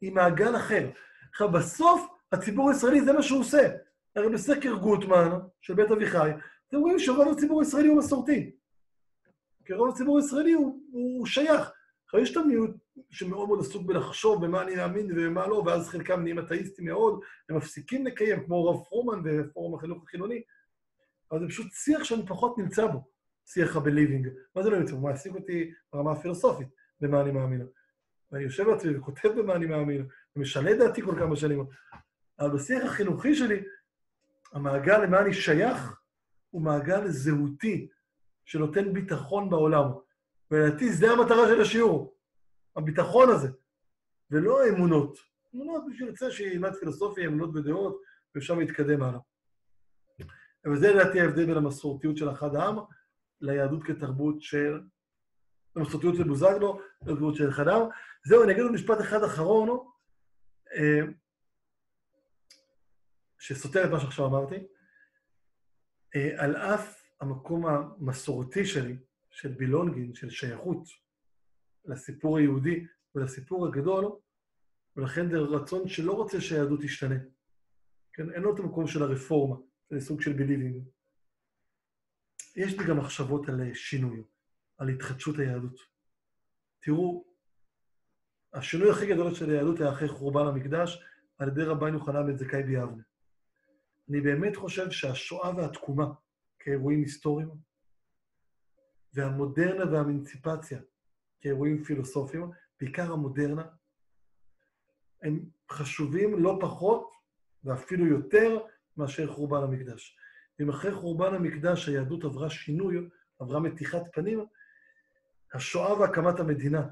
היא מעגל אחר. עכשיו, בסוף הציבור הישראלי זה מה שהוא עושה. הרי בסקר גוטמן של בית אביחי, אתם רואים שרוב הציבור הישראלי הוא מסורתי. כי רוב הציבור הישראלי הוא, הוא שייך. עכשיו, יש את המיעוט שמאוד מאוד עסוק בלחשוב במה אני מאמין ובמה לא, ואז חלקם נהיים אתאיסטים מאוד, הם מפסיקים לקיים, כמו רב פרומן ופורום החינוך החילוני, אבל זה פשוט שיח שאני פחות נמצא בו, שיח הבליבינג. מה זה לא נמצא בו? מעסיק אותי ברמה הפילוסופית, במה אני מאמין. ואני יושב בעצמי וכותב במה אני מאמין, ומשנה דעתי כל כמה שנים. אבל בשיח החינוכי שלי, המעגל למה אני שייך הוא מעגל זהותי, שנותן ביטחון בעולם. ולדעתי זה המטרה של השיעור, הביטחון הזה, ולא האמונות. אמונות, מי שירצה שילמד פילוסופיה, אמונות ודעות, ואפשר להתקדם הלאה. וזה לדעתי ההבדל בין המסורתיות של אחד העם ליהדות כתרבות של... המסורתיות של בוזגלו, לתרבות של אחד העם. זהו, אני אגיד עוד משפט אחד אחרון, אה, שסותר את מה שעכשיו אמרתי. אה, על אף המקום המסורתי שלי, של בילונגין, של שייכות לסיפור היהודי ולסיפור הגדול, ולכן זה רצון שלא רוצה שהיהדות תשתנה. כן, אין לו את המקום של הרפורמה, זה סוג של ביליבינג. יש לי גם מחשבות על שינוי, על התחדשות היהדות. תראו, השינוי הכי גדול של היהדות היה אחרי חורבן המקדש, על ידי רבן יוחנן בן זכאי ביבנה. אני באמת חושב שהשואה והתקומה, כאירועים היסטוריים, והמודרנה והאמנציפציה כאירועים פילוסופיים, בעיקר המודרנה, הם חשובים לא פחות ואפילו יותר מאשר חורבן המקדש. אם אחרי חורבן המקדש היהדות עברה שינוי, עברה מתיחת פנים, השואה והקמת המדינה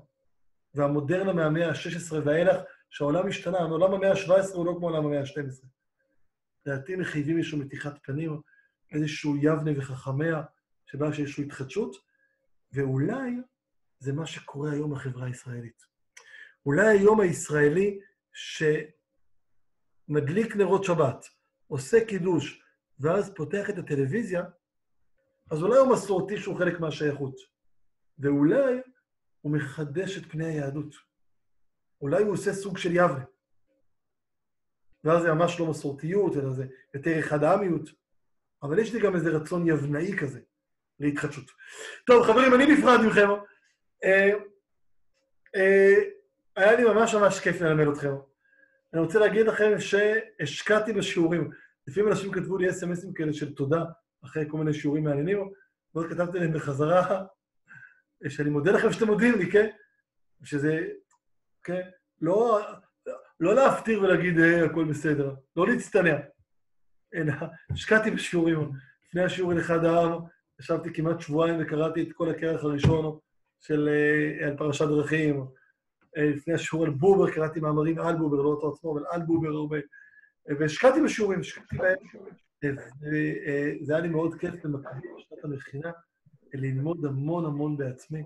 והמודרנה מהמאה ה-16 ואילך, שהעולם השתנה, העולם המאה ה-17 הוא לא כמו העולם המאה ה-12. לדעתי מחייבים איזושהי מתיחת פנים, איזשהו יבנה וחכמיה, שבה יש איזושהי התחדשות, ואולי זה מה שקורה היום בחברה הישראלית. אולי היום הישראלי שמדליק נרות שבת, עושה קידוש, ואז פותח את הטלוויזיה, אז אולי הוא מסורתי שהוא חלק מהשייכות. ואולי הוא מחדש את פני היהדות. אולי הוא עושה סוג של יבנה. ואז זה ממש לא מסורתיות, אלא זה יותר אחד העמיות. אבל יש לי גם איזה רצון יבנאי כזה להתחדשות. טוב, חברים, אני נפרד מכם. אה, אה, היה לי ממש ממש כיף ללמד אתכם. אני רוצה להגיד לכם שהשקעתי בשיעורים. לפעמים אנשים כתבו לי אס.אם.אסים כאלה של תודה, אחרי כל מיני שיעורים מעניינים, ואז כתבתי להם בחזרה, שאני מודה לכם שאתם מודים לי, כן? שזה, כן? לא, לא להפטיר ולהגיד, אה, הכל בסדר, לא להצטנע. אלא השקעתי בשיעורים. לפני השיעור על אחד העם, ישבתי כמעט שבועיים וקראתי את כל הכרך הראשון של, אה, על פרשת דרכים. אה, לפני השיעור על בובר, קראתי מאמרים על בובר, לא אותו עצמו, אבל על בובר הרבה. והשקעתי בשיעורים, השקעתי בהם. וזה היה לי מאוד כיף במקביל בשנת המכינה, ללמוד המון המון בעצמי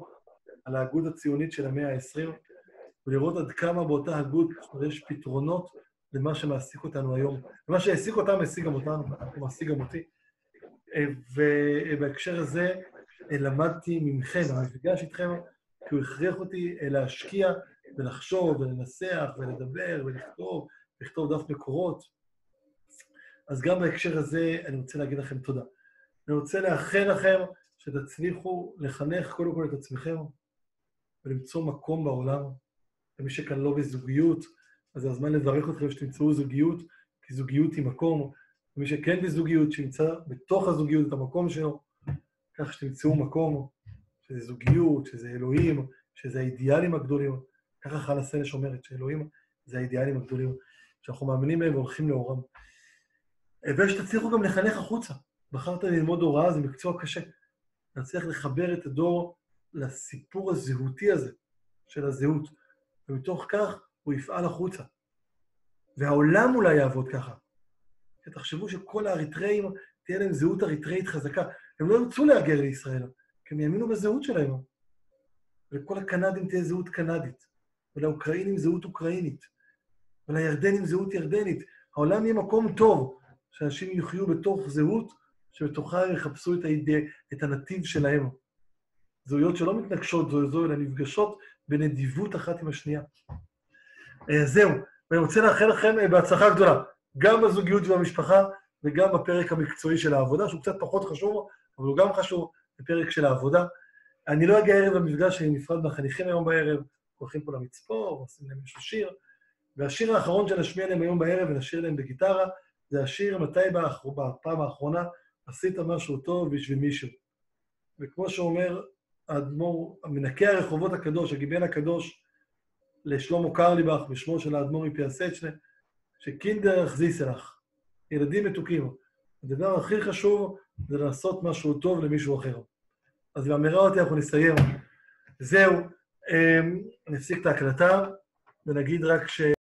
על ההגות הציונית של המאה ה-20, ולראות עד כמה באותה הגות יש פתרונות למה שמעסיק אותנו היום. ומה שהעסיק אותם, העסיק גם אותנו, הוא מעסיק גם אותי. ובהקשר הזה למדתי ממכם, המפגש איתכם, כי הוא הכריח אותי להשקיע ולחשוב ולנסח ולדבר ולכתוב, לכתוב דף מקורות. אז גם בהקשר הזה אני רוצה להגיד לכם תודה. אני רוצה לאחל לכם שתצליחו לחנך קודם כל את עצמכם ולמצוא מקום בעולם. למי שכאן לא בזוגיות, אז זה הזמן לברך אתכם שתמצאו זוגיות, כי זוגיות היא מקום. ומי שכן בזוגיות, שימצא בתוך הזוגיות את המקום שלו, כך שתמצאו מקום, שזה זוגיות, שזה אלוהים, שזה האידיאלים הגדולים. ככה חנה סנש אומרת, שאלוהים זה האידיאלים הגדולים, שאנחנו מאמינים בהם והולכים לאורם. ושתצליחו גם לחנך החוצה. בחרת ללמוד הוראה, זה מקצוע קשה. להצליח לחבר את הדור לסיפור הזהותי הזה, של הזהות. ומתוך כך הוא יפעל החוצה. והעולם אולי יעבוד ככה. תחשבו שכל האריתראים, תהיה להם זהות אריתראית חזקה. הם לא ירצו להגר לישראל, כי הם יאמינו בזהות שלהם. לכל הקנדים תהיה זהות קנדית, ולאוקראינים זהות אוקראינית, ולירדנים זהות ירדנית. העולם יהיה מקום טוב, שאנשים יחיו בתוך זהות, שבתוכה הם יחפשו את, היד... את הנתיב שלהם. זהויות שלא מתנגשות זו זו, אלא נפגשות בנדיבות אחת עם השנייה. אה, זהו, ואני רוצה לאחל לכם אה, בהצלחה גדולה, גם בזוגיות ובמשפחה וגם בפרק המקצועי של העבודה, שהוא קצת פחות חשוב, אבל הוא גם חשוב, בפרק של העבודה. אני לא אגיע הערב למפגש, אני נפרד מהחניכים היום בערב, הולכים פה למצפור, עושים להם איזשהו שיר, והשיר האחרון שנשמיע להם היום בערב ונשאיר להם בגיטרה, זה השיר מתי בפעם האחרונה עשית משהו טוב בשביל מישהו. וכמו שאומר האדמו"ר, מנקה הרחובות הקדוש, הגיבן הקדוש, לשלמה קרליבך, בשמו של האדמו"ר מפיאסצ'נה, שקינדר יחזיסלך, ילדים מתוקים. הדבר הכי חשוב זה לעשות משהו טוב למישהו אחר. אז עם האמירה אותי אנחנו נסיים. זהו, אמ, אני אפסיק את ההקלטה, ונגיד רק ש...